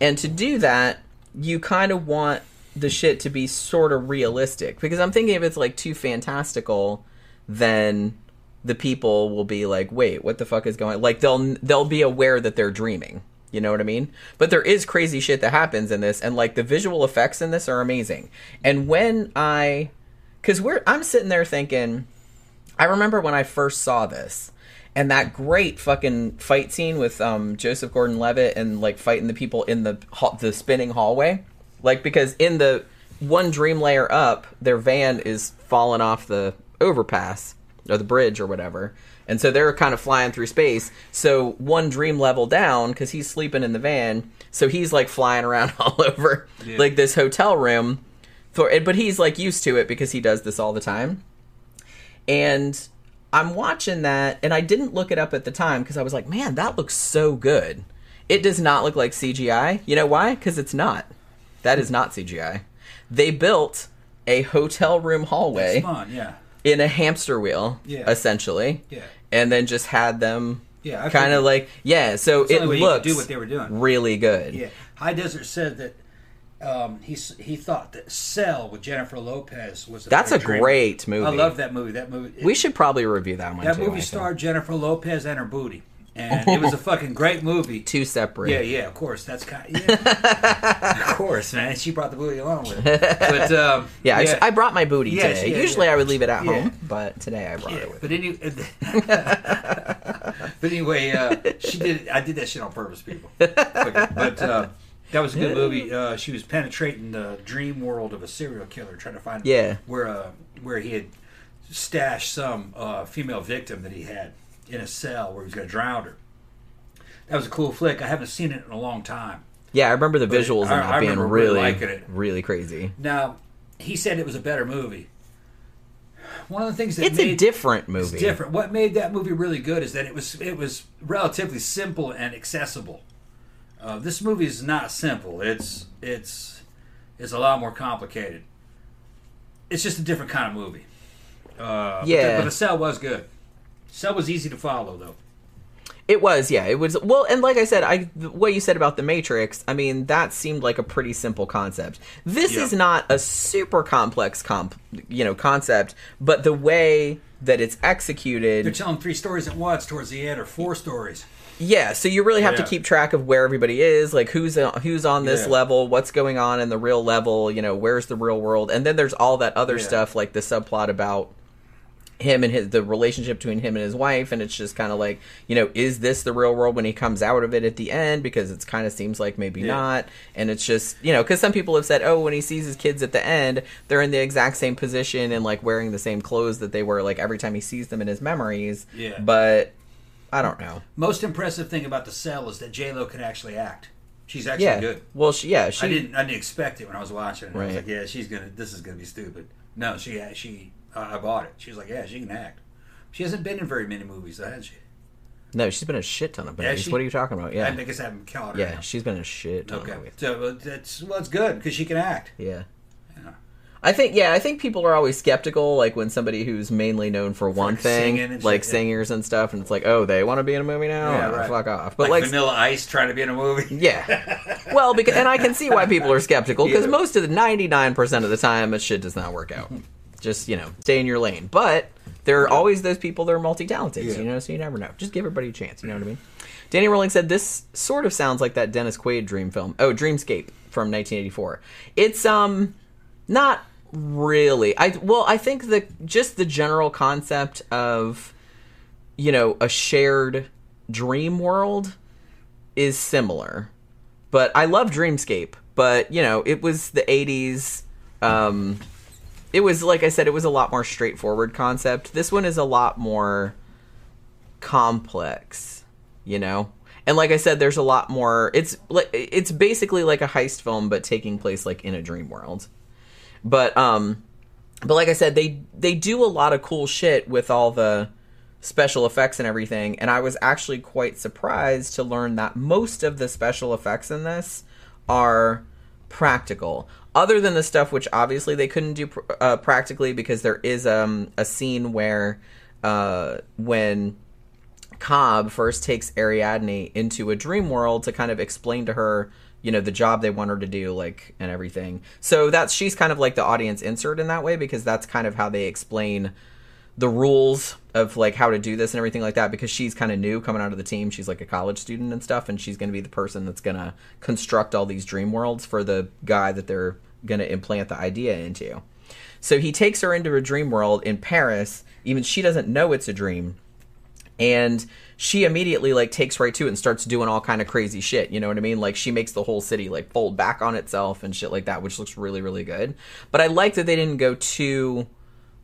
And to do that, you kind of want the shit to be sort of realistic. Because I'm thinking if it's like too fantastical, then the people will be like, wait, what the fuck is going on? Like they'll they'll be aware that they're dreaming. You know what I mean? But there is crazy shit that happens in this, and like the visual effects in this are amazing. And when I, because we're, I'm sitting there thinking, I remember when I first saw this, and that great fucking fight scene with um, Joseph Gordon-Levitt and like fighting the people in the ha- the spinning hallway, like because in the one dream layer up, their van is falling off the overpass or the bridge or whatever, And so they're kind of flying through space. So one dream level down, because he's sleeping in the van, so he's like flying around all over Yeah. like this hotel room. For but he's like used to it because he does this all the time. And I'm watching that, and I didn't look it up at the time because I was like, man, that looks so good. It does not look like CGI. You know why? Because it's not. That is not CGI. They built a hotel room hallway fun, yeah. in a hamster wheel, Yeah. essentially, Yeah. and then just had them Yeah, kind of like, yeah, so it only way you could looks do what they were doing. really good. Yeah. High Desert said that um, he he thought that Cell with Jennifer Lopez was a That's a dream. great movie. I love that movie. That movie. We should probably review that one that too. I movie think. starred Jennifer Lopez and her booty, and it was a fucking great movie. two separate. Yeah, yeah, of course. That's kind. yeah. of course, man. She brought the booty along with her. But um, Yeah, I brought my booty Yeah, today. yeah, Usually yeah. I would leave it at Yeah. home, but today I brought Yeah, it with. but any, but anyway, uh, she did. I did that shit on purpose, people. But uh, that was a good movie. Uh, she was penetrating the dream world of a serial killer, trying to find Yeah. where uh, where he had stashed some uh, female victim that he had in a cell where he was going to drown her. That was a cool flick. I haven't seen it in a long time. Yeah, I remember the But visuals and that I being really really, liking it. really crazy. Now, he said it was a better movie. One of the things that It's made, a different It's movie. different. What made that movie really good is that it was it was relatively simple and accessible. Uh, this movie is not simple. It's it's it's a lot more complicated. It's just a different kind of movie. Uh, but Yeah. the, but the cell was good. Cell was easy to follow though. It was, yeah, it was. Well, and like I said, I what you said about the Matrix, I mean, that seemed like a pretty simple concept. This Yeah. is not a super complex comp, you know, concept, but the way that it's executed, They're telling three stories at once towards the end, or four stories. Yeah. So you really have to keep track of where everybody is, like who's on, who's on this Yeah. level, what's going on in the real level, you know, where's the real world, and then there's all that other Yeah. stuff, like the subplot about him and his the relationship between him and his wife and it's just kind of like you know is this the real world when he comes out of it at the end because it's kind of seems like maybe Yeah. not and it's just you know because some people have said oh when he sees his kids at the end they're in the exact same position and like wearing the same clothes that they were like every time he sees them in his memories Yeah. but i don't know Most impressive thing about the cell is that J Lo can actually act. She's actually yeah good. well she yeah she I didn't. I didn't expect it when I was watching it. I was like, "Yeah, she's gonna. This is gonna be stupid." No, she. She. I I bought it. She was like, "Yeah, she can act." She hasn't been in very many movies, though, has she? no she's been a shit ton of movies she- what are you talking about yeah I guess I haven't caught her. yeah now. she's been a shit ton Okay. of movies So uh, that's well, it's good because she can act. Yeah. Yeah. I think yeah, I think people are always skeptical, like when somebody who's mainly known for one like thing, singing like shit, yeah. singers and stuff, and it's like, oh, they want to be in a movie now? Yeah, right. Fuck off. But Like, like, Vanilla Ice trying to be in a movie. yeah. Well, because and I can see why people are skeptical because Yeah. most of the ninety nine percent of the time, that shit does not work out. Just you know, stay in your lane. But there are always those people that are multi talented, Yeah. you know, so you never know. Just give everybody a chance. You know what I mean? Danny Rowling said this sort of sounds like that Dennis Quaid dream film. Oh, Dreamscape from 1984. It's um not really. I well, I think the just the general concept of you know a shared dream world is similar. But I love Dreamscape. But you know, it was the 80s. Um, it was like I said, it was a lot more straightforward concept. This one is a lot more complex, you know. And like I said, there's a lot more. It's like it's basically like a heist film, but taking place like in a dream world. But um, but like I said, they they do a lot of cool shit with all the special effects and everything. And I was actually quite surprised to learn that most of the special effects in this are practical. Other than the stuff which obviously they couldn't do uh, practically because there is um, a scene where uh, when Cobb first takes Ariadne into a dream world to kind of explain to her, you know, the job they want her to do, like, and everything. So that's she's kind of like the audience insert in that way because that's kind of how they explain the rules of like how to do this and everything like that because she's kind of new coming out of the team. She's like a college student and stuff, and she's going to be the person that's going to construct all these dream worlds for the guy that they're going to implant the idea into. So he takes her into a dream world in Paris. Even she doesn't know it's a dream and she immediately like takes right to it and starts doing all kind of crazy shit you know what i mean like she makes the whole city like fold back on itself and shit like that which looks really really good but i like that they didn't go too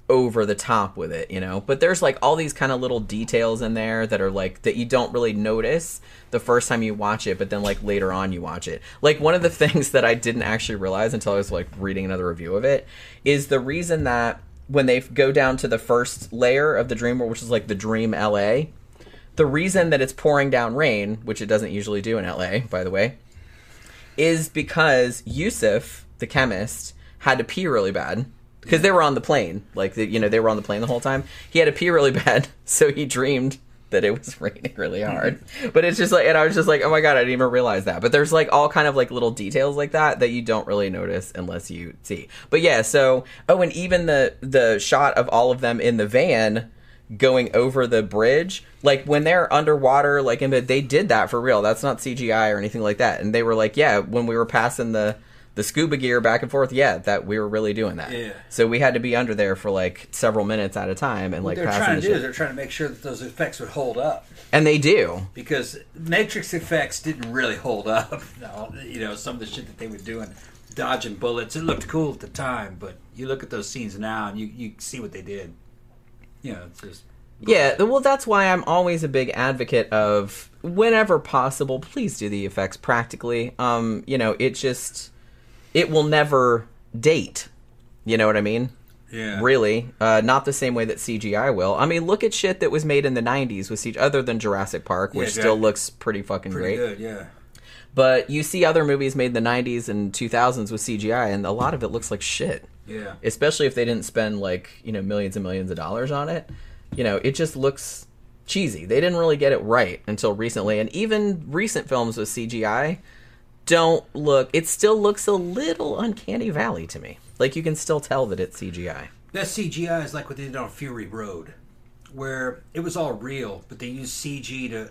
over the top with it, you know. But there's like all these kind of little details in there that are like that you don't really notice the first time you watch it, but then like later on you watch it. Like one of the things that I didn't actually realize until I was like reading another review of it is the reason that when they go down to the first layer of the dream world, which is like the dream LA, the reason that it's pouring down rain, which it doesn't usually do in LA, by the way, is because Yusuf, the chemist, had to pee really bad because they were on the plane. Like the, you know, they were on the plane the whole time. He had to pee really bad, so he dreamed that it was raining really hard. but it's just like, and I was just like, oh my god, I didn't even realize that. But there's like all kind of like little details like that that you don't really notice unless you see. But yeah, so oh, and even the the shot of all of them in the van going over the bridge like when they're underwater like in they did that for real that's not cgi or anything like that and they were like yeah when we were passing the the scuba gear back and forth yeah that we were really doing that Yeah. so we had to be under there for like several minutes at a time and like What they're trying the to do is they're trying to make sure that those effects would hold up and they do because Matrix effects didn't really hold up. No, you know, some of the shit that they were doing, dodging bullets, it looked cool at the time, but you look at those scenes now and you, you see what they did. You know, it's just Yeah, well, that's why I'm always a big advocate of whenever possible, please do the effects practically. Um, you know, it just it will never date. You know what I mean? yeah, Really, uh, not the same way that CGI will. I mean, look at shit that was made in the '90s with CGI, other than Jurassic Park, which Yeah, still looks pretty fucking pretty great. good. Yeah, But you see other movies made in the '90s and 2000s with CGI, and a lot of it looks like shit yeah. especially if they didn't spend like you know millions and millions of dollars on it you know it just looks cheesy they didn't really get it right until recently and even recent films with cgi don't look it still looks a little uncanny valley to me like you can still tell that it's cgi That CGI is like what they did on Fury Road, where it was all real, but they used CG to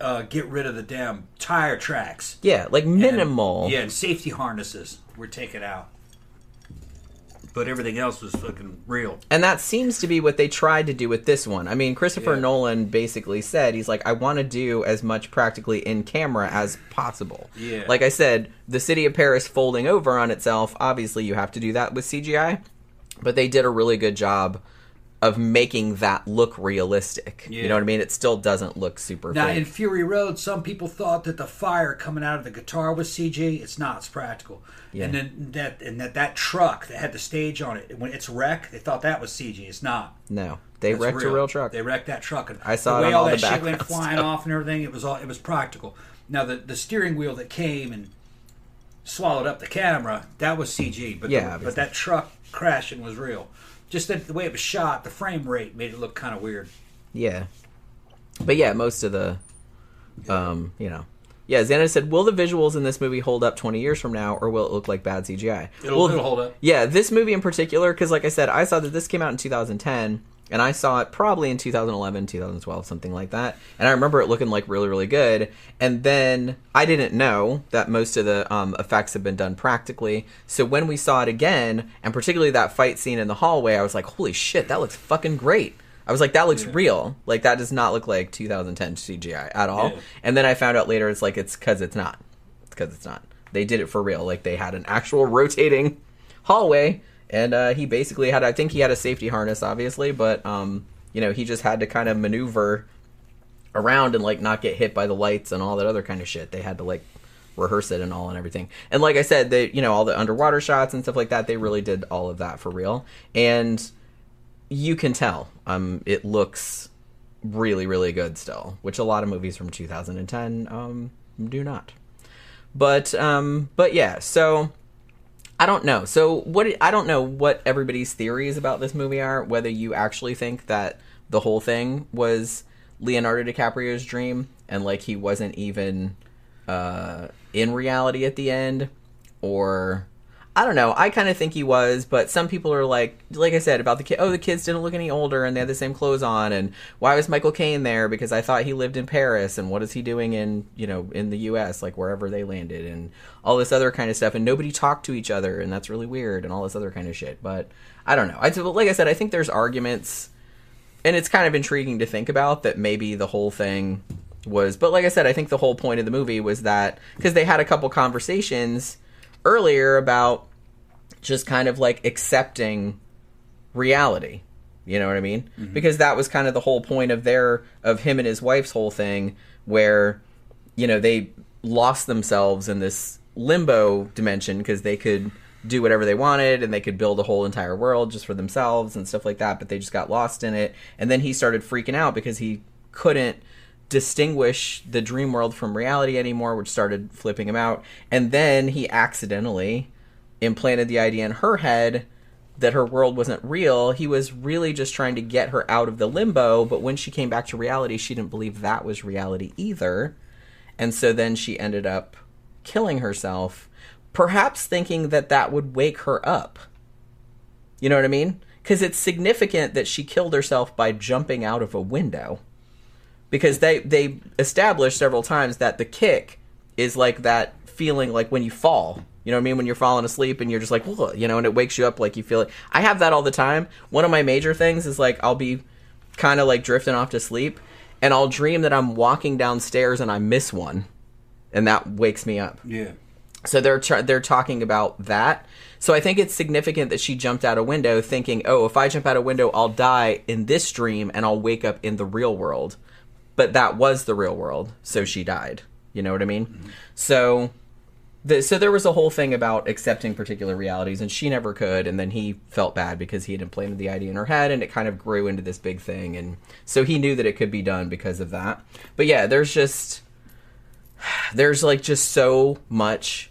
uh, get rid of the damn tire tracks. yeah like minimal Yeah, and safety harnesses were taken out. But everything else was fucking real. And that seems to be what they tried to do with this one. I mean, Christopher Yeah. Nolan basically said he's like, I want to do as much practically in camera as possible. Yeah. Like I said, the city of Paris folding over on itself. Obviously, you have to do that with CGI, but they did a really good job of making that look realistic. You know what I mean? It still doesn't look super. Now, fake. in Fury Road, some people thought that the fire coming out of the guitar was CG. It's not. It's practical. Yeah. And then that and that that truck that had the stage on it when it's wrecked, they thought that was CG. It's not. no, they That's wrecked a real truck. They wrecked that truck. And I saw the it way all all that the shit went flying stuff. off and everything. It was all it was practical. Now the the steering wheel that came and swallowed up the camera that was CG. But Yeah, the, but that truck crashing was real. Just that the way it was shot, the frame rate made it look kind of weird. Yeah. But yeah, most of the um, you know. Yeah, Xana said, "Will the visuals in this movie hold up 20 years from now or will it look like bad CGI?" It'll, Well, it'll hold up. Yeah, this movie in particular cuz like I said, I saw that this came out in 2010 and I saw it probably in 2011, 2012, something like that. And I remember it looking like really really good. And then I didn't know that most of the um, effects had been done practically. So when we saw it again, and particularly that fight scene in the hallway, I was like, "Holy shit, that looks fucking great." I was like, that looks Yeah. real. Like that does not look like 2010 CGI at all. Yeah. And then I found out later it's like it's because it's not. It's because it's not. They did it for real. Like they had an actual rotating hallway, and uh, he basically had. I think he had a safety harness, obviously, but um, you know, he just had to kind of maneuver around and like not get hit by the lights and all that other kind of shit. They had to like rehearse it and all and everything. And like I said, they you know all the underwater shots and stuff like that. They really did all of that for real, and you can tell um, it looks really really good still, which a lot of movies from 2010 um, do not. But um, but yeah, so I don't know. So what I don't know what everybody's theories about this movie are. Whether you actually think that the whole thing was Leonardo DiCaprio's dream and like he wasn't even uh, in reality at the end, or I don't know. I kind of think he was, but some people are like, like I said about the kid. Oh, the kids didn't look any older, and they had the same clothes on. And why was Michael Caine there? Because I thought he lived in Paris, and what is he doing in you know in the U.S. like wherever they landed, and all this other kind of stuff. And nobody talked to each other, and that's really weird, and all this other kind of shit. But I don't know. I like I said, I think there's arguments, and it's kind of intriguing to think about that maybe the whole thing was. But like I said, I think the whole point of the movie was that because they had a couple conversations earlier about just kind of like accepting reality. You know what I mean? Mm-hmm. Because that was kind of the whole point of their of him and his wife's whole thing where you know, they lost themselves in this limbo dimension because they could do whatever they wanted and they could build a whole entire world just for themselves and stuff like that, but they just got lost in it. And then he started freaking out because he couldn't distinguish the dream world from reality anymore, which started flipping him out. And then he accidentally implanted the idea in her head that her world wasn't real. He was really just trying to get her out of the limbo, but when she came back to reality, she didn't believe that was reality either. And so then she ended up killing herself, perhaps thinking that that would wake her up. You know what I mean? Because it's significant that she killed herself by jumping out of a window. Because they they established several times that the kick is like that feeling like when you fall. You know what I mean? When you're falling asleep and you're just like, "Ugh," you know, and it wakes you up like you feel it. I have that all the time. One of my major things is like I'll be kind of like drifting off to sleep and I'll dream that I'm walking downstairs and I miss one. And that wakes me up. Yeah. So they're tr- they're talking about that. So I think it's significant that she jumped out a window thinking, "Oh, if I jump out a window, I'll die in this dream and I'll wake up in the real world." But that was the real world, so she died. You know what I mean? So the, so there was a whole thing about accepting particular realities and she never could and then he felt bad because he had implanted the idea in her head and it kind of grew into this big thing and so he knew that it could be done because of that. But yeah, there's just there's like just so much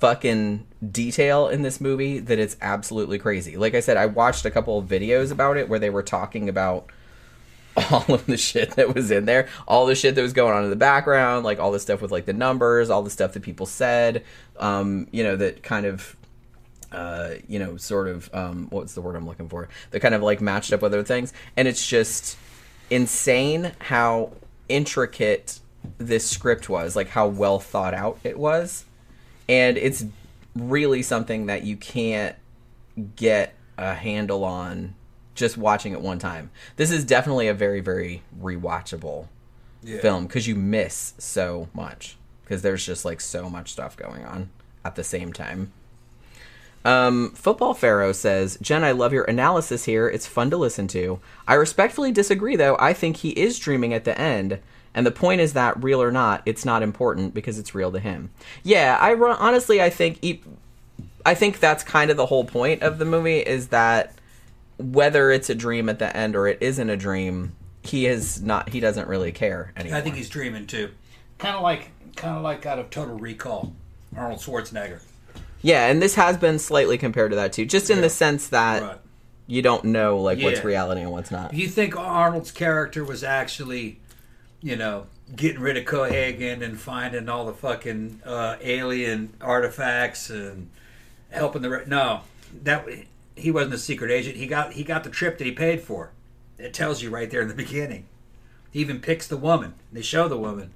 fucking detail in this movie that it's absolutely crazy. Like I said, I watched a couple of videos about it where they were talking about all of the shit that was in there, all the shit that was going on in the background, like all the stuff with like the numbers, all the stuff that people said, um, you know, that kind of uh, you know, sort of um, what's the word I'm looking for? That kind of like matched up with other things, and it's just insane how intricate this script was, like how well thought out it was, and it's really something that you can't get a handle on just watching it one time. This is definitely a very very rewatchable Yeah. film because you miss so much because there's just like so much stuff going on at the same time. Um, Football Pharaoh says, Jen, I love your analysis here. It's fun to listen to. I respectfully disagree, though. I think he is dreaming at the end. And the point is that, real or not, it's not important because it's real to him. Yeah, I honestly, I think, I think that's kind of the whole point of the movie is that whether it's a dream at the end or it isn't a dream, he is not. He doesn't really care anymore. I think he's dreaming too. Kind of like, kind of like out of Total Recall, Arnold Schwarzenegger. Yeah, and this has been slightly compared to that too, just in Yeah. the sense that Right. you don't know like what's reality and what's not. Do you think Arnold's character was actually, you know, getting rid of Cohaagen and finding all the fucking uh, alien artifacts and helping the re- no that he wasn't a secret agent. He got he got the trip that he paid for. It tells you right there in the beginning. He even picks the woman. They show the woman.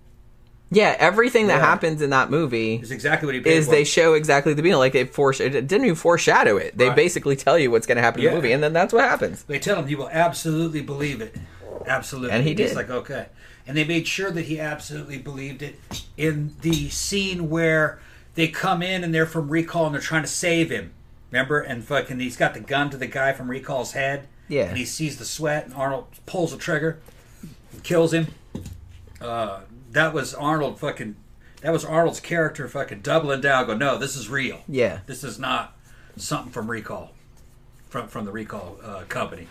Yeah, everything that Yeah. happens in that movie is exactly what he paid is for. they show exactly the beginning. Like they foresh- it didn't even foreshadow it. They Right. basically tell you what's going to happen in the movie, and then that's what happens. They tell him you will absolutely believe it. Absolutely. And he He's did. like, okay. And they made sure that he absolutely believed it in the scene where they come in and they're from Recall and they're trying to save him. Remember? And fucking he's got the gun to the guy from Recall's head. Yeah. And he sees the sweat and Arnold pulls the trigger and kills him. Uh, that was Arnold fucking that was Arnold's character fucking doubling down, go, no, this is real. Yeah, This is not something from Recall, from from the Recall uh, company.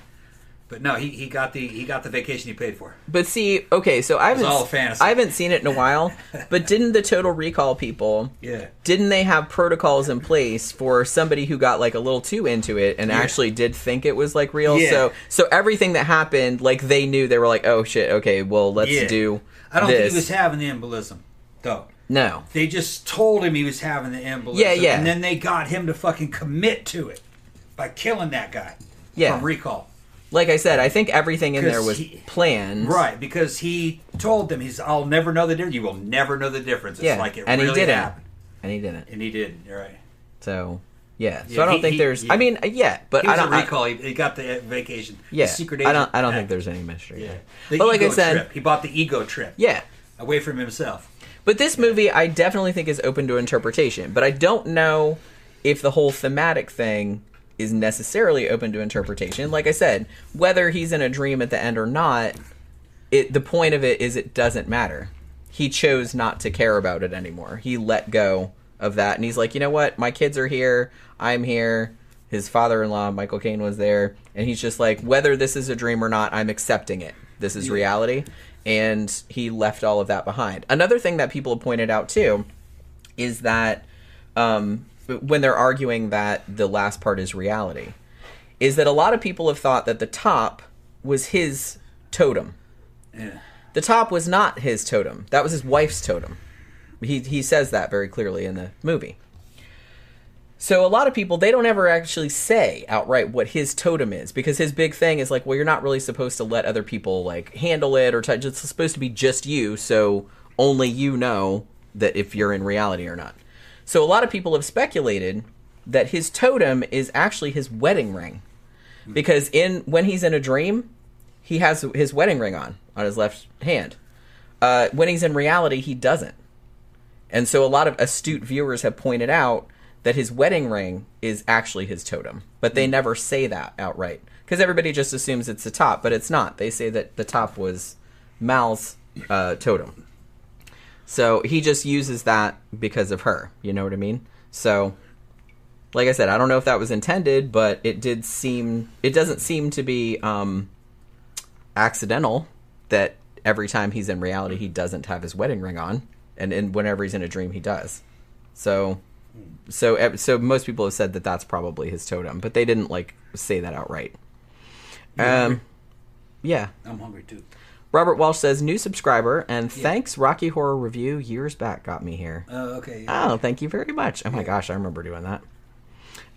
But no, he, he got the he got the vacation he paid for. but see, okay, so I haven't all fantasy. I haven't seen it in a while. but didn't the Total Recall people? Yeah, Didn't they have protocols in place for somebody who got like a little too into it and Yeah. actually did think it was like real? Yeah. So so everything that happened, like they knew they were like, oh shit, okay, well let's Yeah. do. I don't this. think he was having the embolism though. No. They just told him he was having the embolism. Yeah, yeah. And then they got him to fucking commit to it by killing that guy. Yeah. From Recall. Like I said, I think everything in there was he- planned. Right, because he told them he's I'll never know the difference. You will never know the difference. It's Yeah. like it and really he didn't. happened. And he didn't. And he did. You're right. So yeah. So I don't he- think he- there's. yeah. I mean, yeah, but I don't. a I- recall. he, he got the vacation. The yeah. secret I agent. don't. I don't act. think there's any mystery. Yeah. The But like I said, trip. he bought the ego trip yeah. away from himself. But this movie, I definitely think is open to interpretation. But I don't know if the whole thematic thing is necessarily open to interpretation. Like I said, whether he's in a dream at the end or not, it the point of it is it doesn't matter. He chose not to care about it anymore. He let go of that and he's like, "You know what? My kids are here. I'm here." His father-in-law, Michael Caine was there, and he's just like, "Whether this is a dream or not, I'm accepting it. This is reality." And he left all of that behind. Another thing that people have pointed out too is that um, when they're arguing that the last part is reality, is that a lot of people have thought that the top was his totem. Yeah. The top was not his totem. That was his wife's totem. He he says that very clearly in the movie. So a lot of people they don't ever actually say outright what his totem is because his big thing is like, well, you're not really supposed to let other people like handle it or touch. It's supposed to be just you, so only you know that if you're in reality or not. So a lot of people have speculated that his totem is actually his wedding ring because in when he's in a dream, he has his wedding ring on on his left hand. Uh, when he's in reality, he doesn't. And so a lot of astute viewers have pointed out that his wedding ring is actually his totem, but they never say that outright because everybody just assumes it's the top, but it's not. They say that the top was Mal's uh, totem. So he just uses that because of her. You know what I mean? So, like I said, I don't know if that was intended, but it did seem. It doesn't seem to be um, accidental that every time he's in reality he doesn't have his wedding ring on, and, and whenever he's in a dream he does. So, so so most people have said that that's probably his totem, but they didn't like say that outright. Um, yeah. I'm hungry too. Robert Walsh says new subscriber and thanks Rocky Horror Review years back got me here. Oh, okay. yeah. Oh, thank you very much. Oh my gosh, I remember doing that.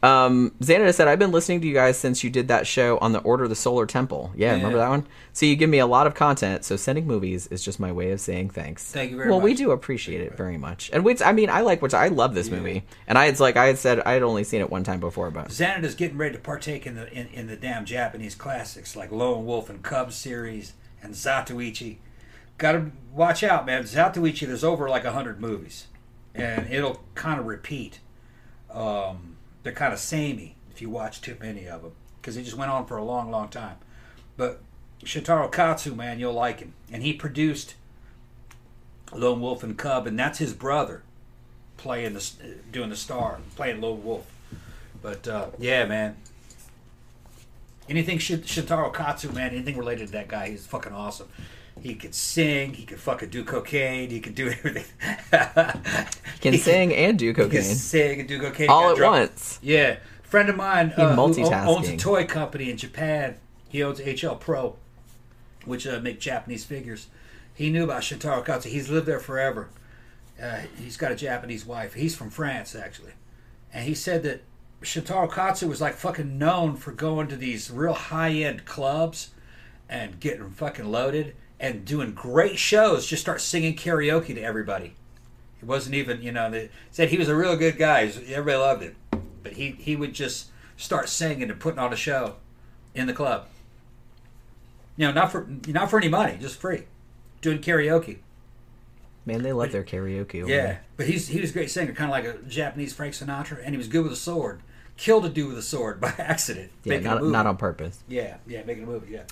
Um, Xanada said, I've been listening to you guys since you did that show on the Order of the Solar Temple. Yeah, remember that one? So you give me a lot of content, so sending movies is just my way of saying thanks. Thank you very much. well, we do appreciate it very much. And we, I mean, I like which, I love this movie. And I had like I had said I had only seen it one time before, but Xanada's getting ready to partake in the in, in the damn Japanese classics like Lone Wolf and Cub series and Zatoichi. Got to watch out, man. Zatoichi, there's over like hundred movies, and it'll kind of repeat. Um, they're kind of samey if you watch too many of them because it just went on for a long, long time. But Shintaro Katsu, man, you'll like him, and he produced Lone Wolf and Cub, and that's his brother playing the doing the star, playing Lone Wolf. But uh, yeah, man. Anything Shin- Shintaro Katsu, man, anything related to that guy, he's fucking awesome. He could sing, he could fucking do cocaine, he could do everything. can He sing and do He can sing and do cocaine. all at drunk. once. Yeah, friend of mine uh, who owns a toy company in Japan. He owns HL Pro, which uh, make Japanese figures. He knew about Shintaro Katsu. He's lived there forever. Uh, he's got a Japanese wife. He's from France actually, and he said that Shintaro Katsu was like fucking known for going to these real high end clubs and getting fucking loaded and doing great shows. Just start singing karaoke to everybody. It wasn't even, you know, they said he was a real good guy. Everybody loved him. But he, he would just start singing and putting on a show in the club. You know, not for not for any money, just free. Doing karaoke. Man, they love their karaoke. Yeah. But he's he was a great singer, kind of like a Japanese Frank Sinatra, and he was good with a sword. Killed a dude with a sword by accident. Yeah, not, not on purpose. Yeah, yeah, making a movie, yeah.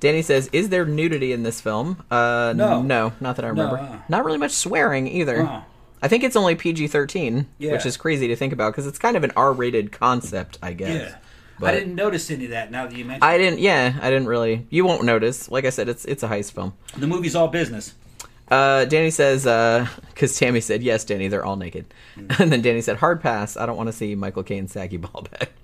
Danny says, "Is there nudity in this film?" Uh, No. no, not that I No, remember. uh. Not really much swearing either. Uh. I think it's only PG thirteen, Yeah. which is crazy to think about because it's kind of an R rated concept, I guess. Yeah. But I didn't notice any of that now that you mentioned I didn't. Yeah, I didn't really. You won't notice. Like I said, it's it's a heist film. The movie's all business. Uh, Danny says, because Tammy said, "Yes, Danny, they're all naked," Mm. and then Danny said, "Hard pass. I don't want to see Michael Caine's saggy ball bag."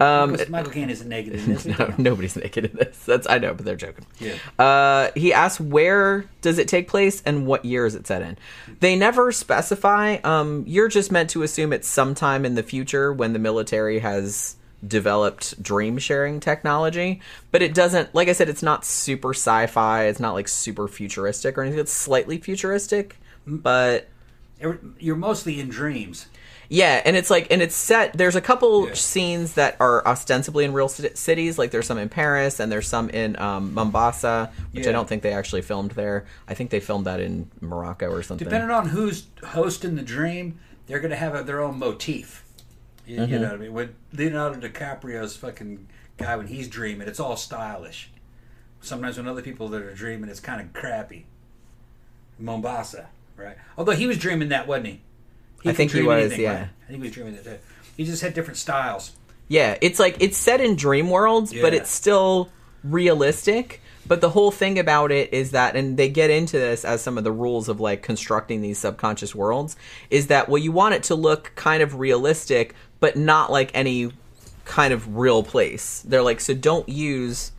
Um, Michael Caine isn't naked in this. no, nobody's naked in this. That's I know, but they're joking. Yeah. Uh, he asks where does it take place and what year is it set in. They never specify. Um, you're just meant to assume it's sometime in the future when the military has developed dream sharing technology, but it doesn't. Like I said, it's not super sci-fi. It's not like super futuristic or anything. It's slightly futuristic, but You're mostly in dreams. yeah, and it's like, and it's set. There's a couple Yeah. scenes that are ostensibly in real ci- cities. Like there's some in Paris, and there's some in um, Mombasa, which I don't think they actually filmed there. I think they filmed that in Morocco or something. Depending on who's hosting the dream, they're going to have a, their own motif. You, you mm-hmm. know what I mean? When Leonardo DiCaprio's fucking guy, when he's dreaming, it's all stylish. Sometimes when other people that are dreaming, it's kind of crappy. Mombasa, right? Although he was dreaming that, wasn't he? I think he was, yeah. right? I think he was dreaming that too. He just had different styles. Yeah, it's like it's set in dream worlds, but it's still realistic. But the whole thing about it is that, and they get into this as some of the rules of like constructing these subconscious worlds, is that well, you want it to look kind of realistic, but not like any kind of real place. They're like, so don't use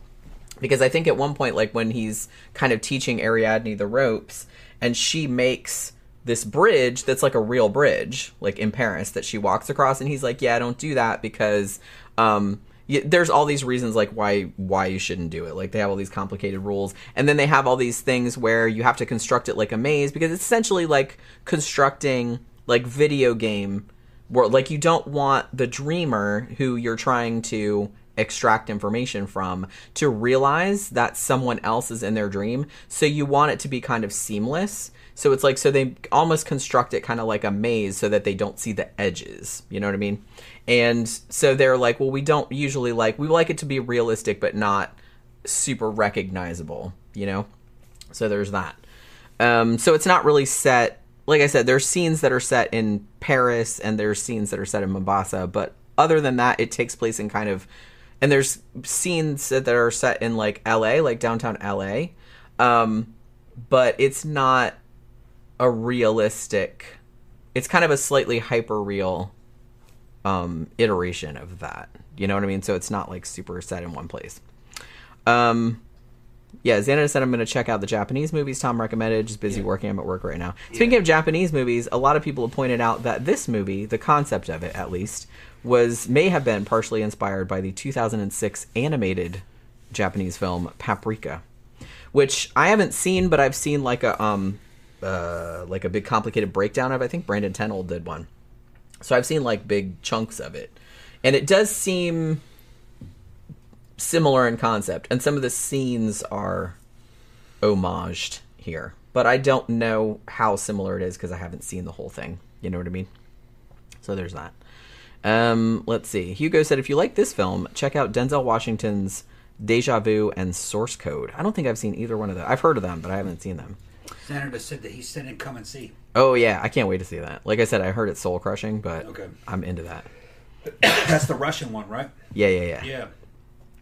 because I think at one point, like when he's kind of teaching Ariadne the ropes, and she makes this bridge that's like a real bridge, like in Paris, that she walks across, and he's like, "Yeah, don't do that because um, there's all these reasons like why why you shouldn't do it. Like they have all these complicated rules, and then they have all these things where you have to construct it like a maze because it's essentially like constructing like video game world. Like you don't want the dreamer who you're trying to extract information from to realize that someone else is in their dream. So you want it to be kind of seamless. So it's like so they almost construct it kind of like a maze so that they don't see the edges. You know what I mean? And so they're like, well, we don't usually like we like it to be realistic but not super recognizable, you know? So there's that. Um, so it's not really set. Like I said, there's scenes that are set in Paris and there's scenes that are set in Mombasa, but other than that, it takes place in kind of. And there's scenes that are set in like LA, like downtown LA, um, but it's not a realistic. It's kind of a slightly hyper real um, iteration of that. You know what I mean? So it's not like super set in one place. Um, yeah, Xana said I'm going to check out the Japanese movies Tom recommended. Just busy Yeah. working. I'm at work right now. Speaking of Japanese movies, a lot of people have pointed out that this movie, the concept of it at least, was may have been partially inspired by the 2006 animated Japanese film Paprika, which I haven't seen, but I've seen like a um uh like a big complicated breakdown of. I think Brandon Tenold did one, so I've seen like big chunks of it, and it does seem similar in concept, and some of the scenes are homaged here. But I don't know how similar it is because I haven't seen the whole thing. You know what I mean? So there's that. Um, let's see. Hugo said, if you like this film, check out Denzel Washington's Deja Vu and Source Code. I don't think I've seen either one of them. I've heard of them, but I haven't seen them. Xanada said that he's sending come and see. Oh yeah, I can't wait to see that. Like I said, I heard it's soul crushing, but Okay. I'm into that. That's the Russian one, right? Yeah, yeah, yeah. Yeah.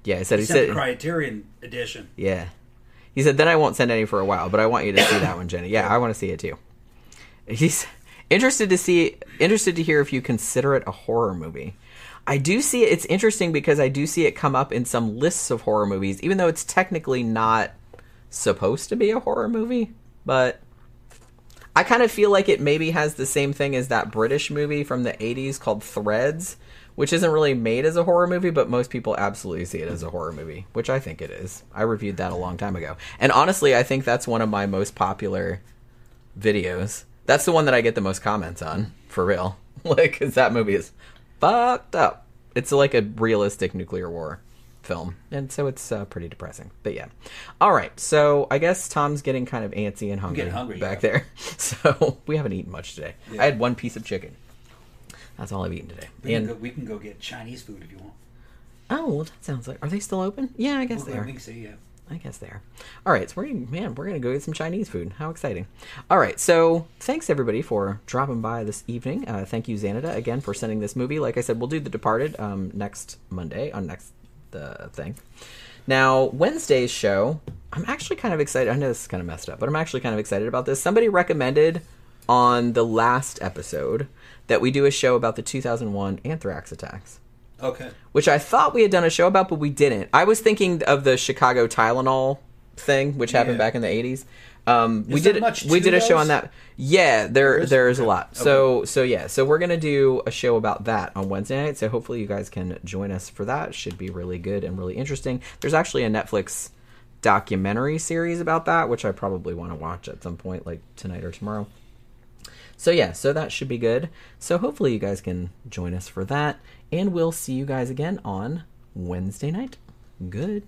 Yeah, I said He he the said Criterion edition. Yeah. He said, then I won't send any for a while, but I want you to see that one, Jenny. Yeah, I want to see it too. He's interested to see, interested to hear if you consider it a horror movie. I do see it. It's interesting because I do see it come up in some lists of horror movies, even though it's technically not supposed to be a horror movie. But I kind of feel like it maybe has the same thing as that British movie from the 80s called Threads, which isn't really made as a horror movie, but most people absolutely see it as a horror movie, which I think it is. I reviewed that a long time ago. And honestly, I think that's one of my most popular videos. That's the one that I get the most comments on, for real. like, cause that movie is fucked up. It's like a realistic nuclear war film, and so it's uh, pretty depressing. But yeah, all right. So I guess Tom's getting kind of antsy and hungry, hungry, back yeah. there. So we haven't eaten much today. Yeah. I had one piece of chicken. That's all I've eaten today. We, And can go, we can go get Chinese food if you want. oh, well, that sounds like. Are they still open? Yeah, I guess Well, they are. We can see, yeah. I guess they are. All right, so we're man, we're gonna go get some Chinese food. How exciting! All right, so thanks everybody for dropping by this evening. Uh, thank you, Xanada, again for sending this movie. Like I said, we'll do The Departed um, next Monday on next the thing. Now Wednesday's show, I'm actually kind of excited. I know this is kind of messed up, but I'm actually kind of excited about this. Somebody recommended on the last episode that we do a show about the 2001 anthrax attacks Okay. which I thought we had done a show about, but we didn't. I was thinking of the Chicago Tylenol thing, which happened Yeah. back in the eighties. Um, we did we did a show on that. Yeah, there There is? there is a Okay. lot. So so yeah, so we're gonna do a show about that on Wednesday night. So hopefully you guys can join us for that. Should be really good and really interesting. There's actually a Netflix documentary series about that, which I probably want to watch at some point, like tonight or tomorrow. So yeah, so that should be good. So hopefully you guys can join us for that, and we'll see you guys again on Wednesday night. Good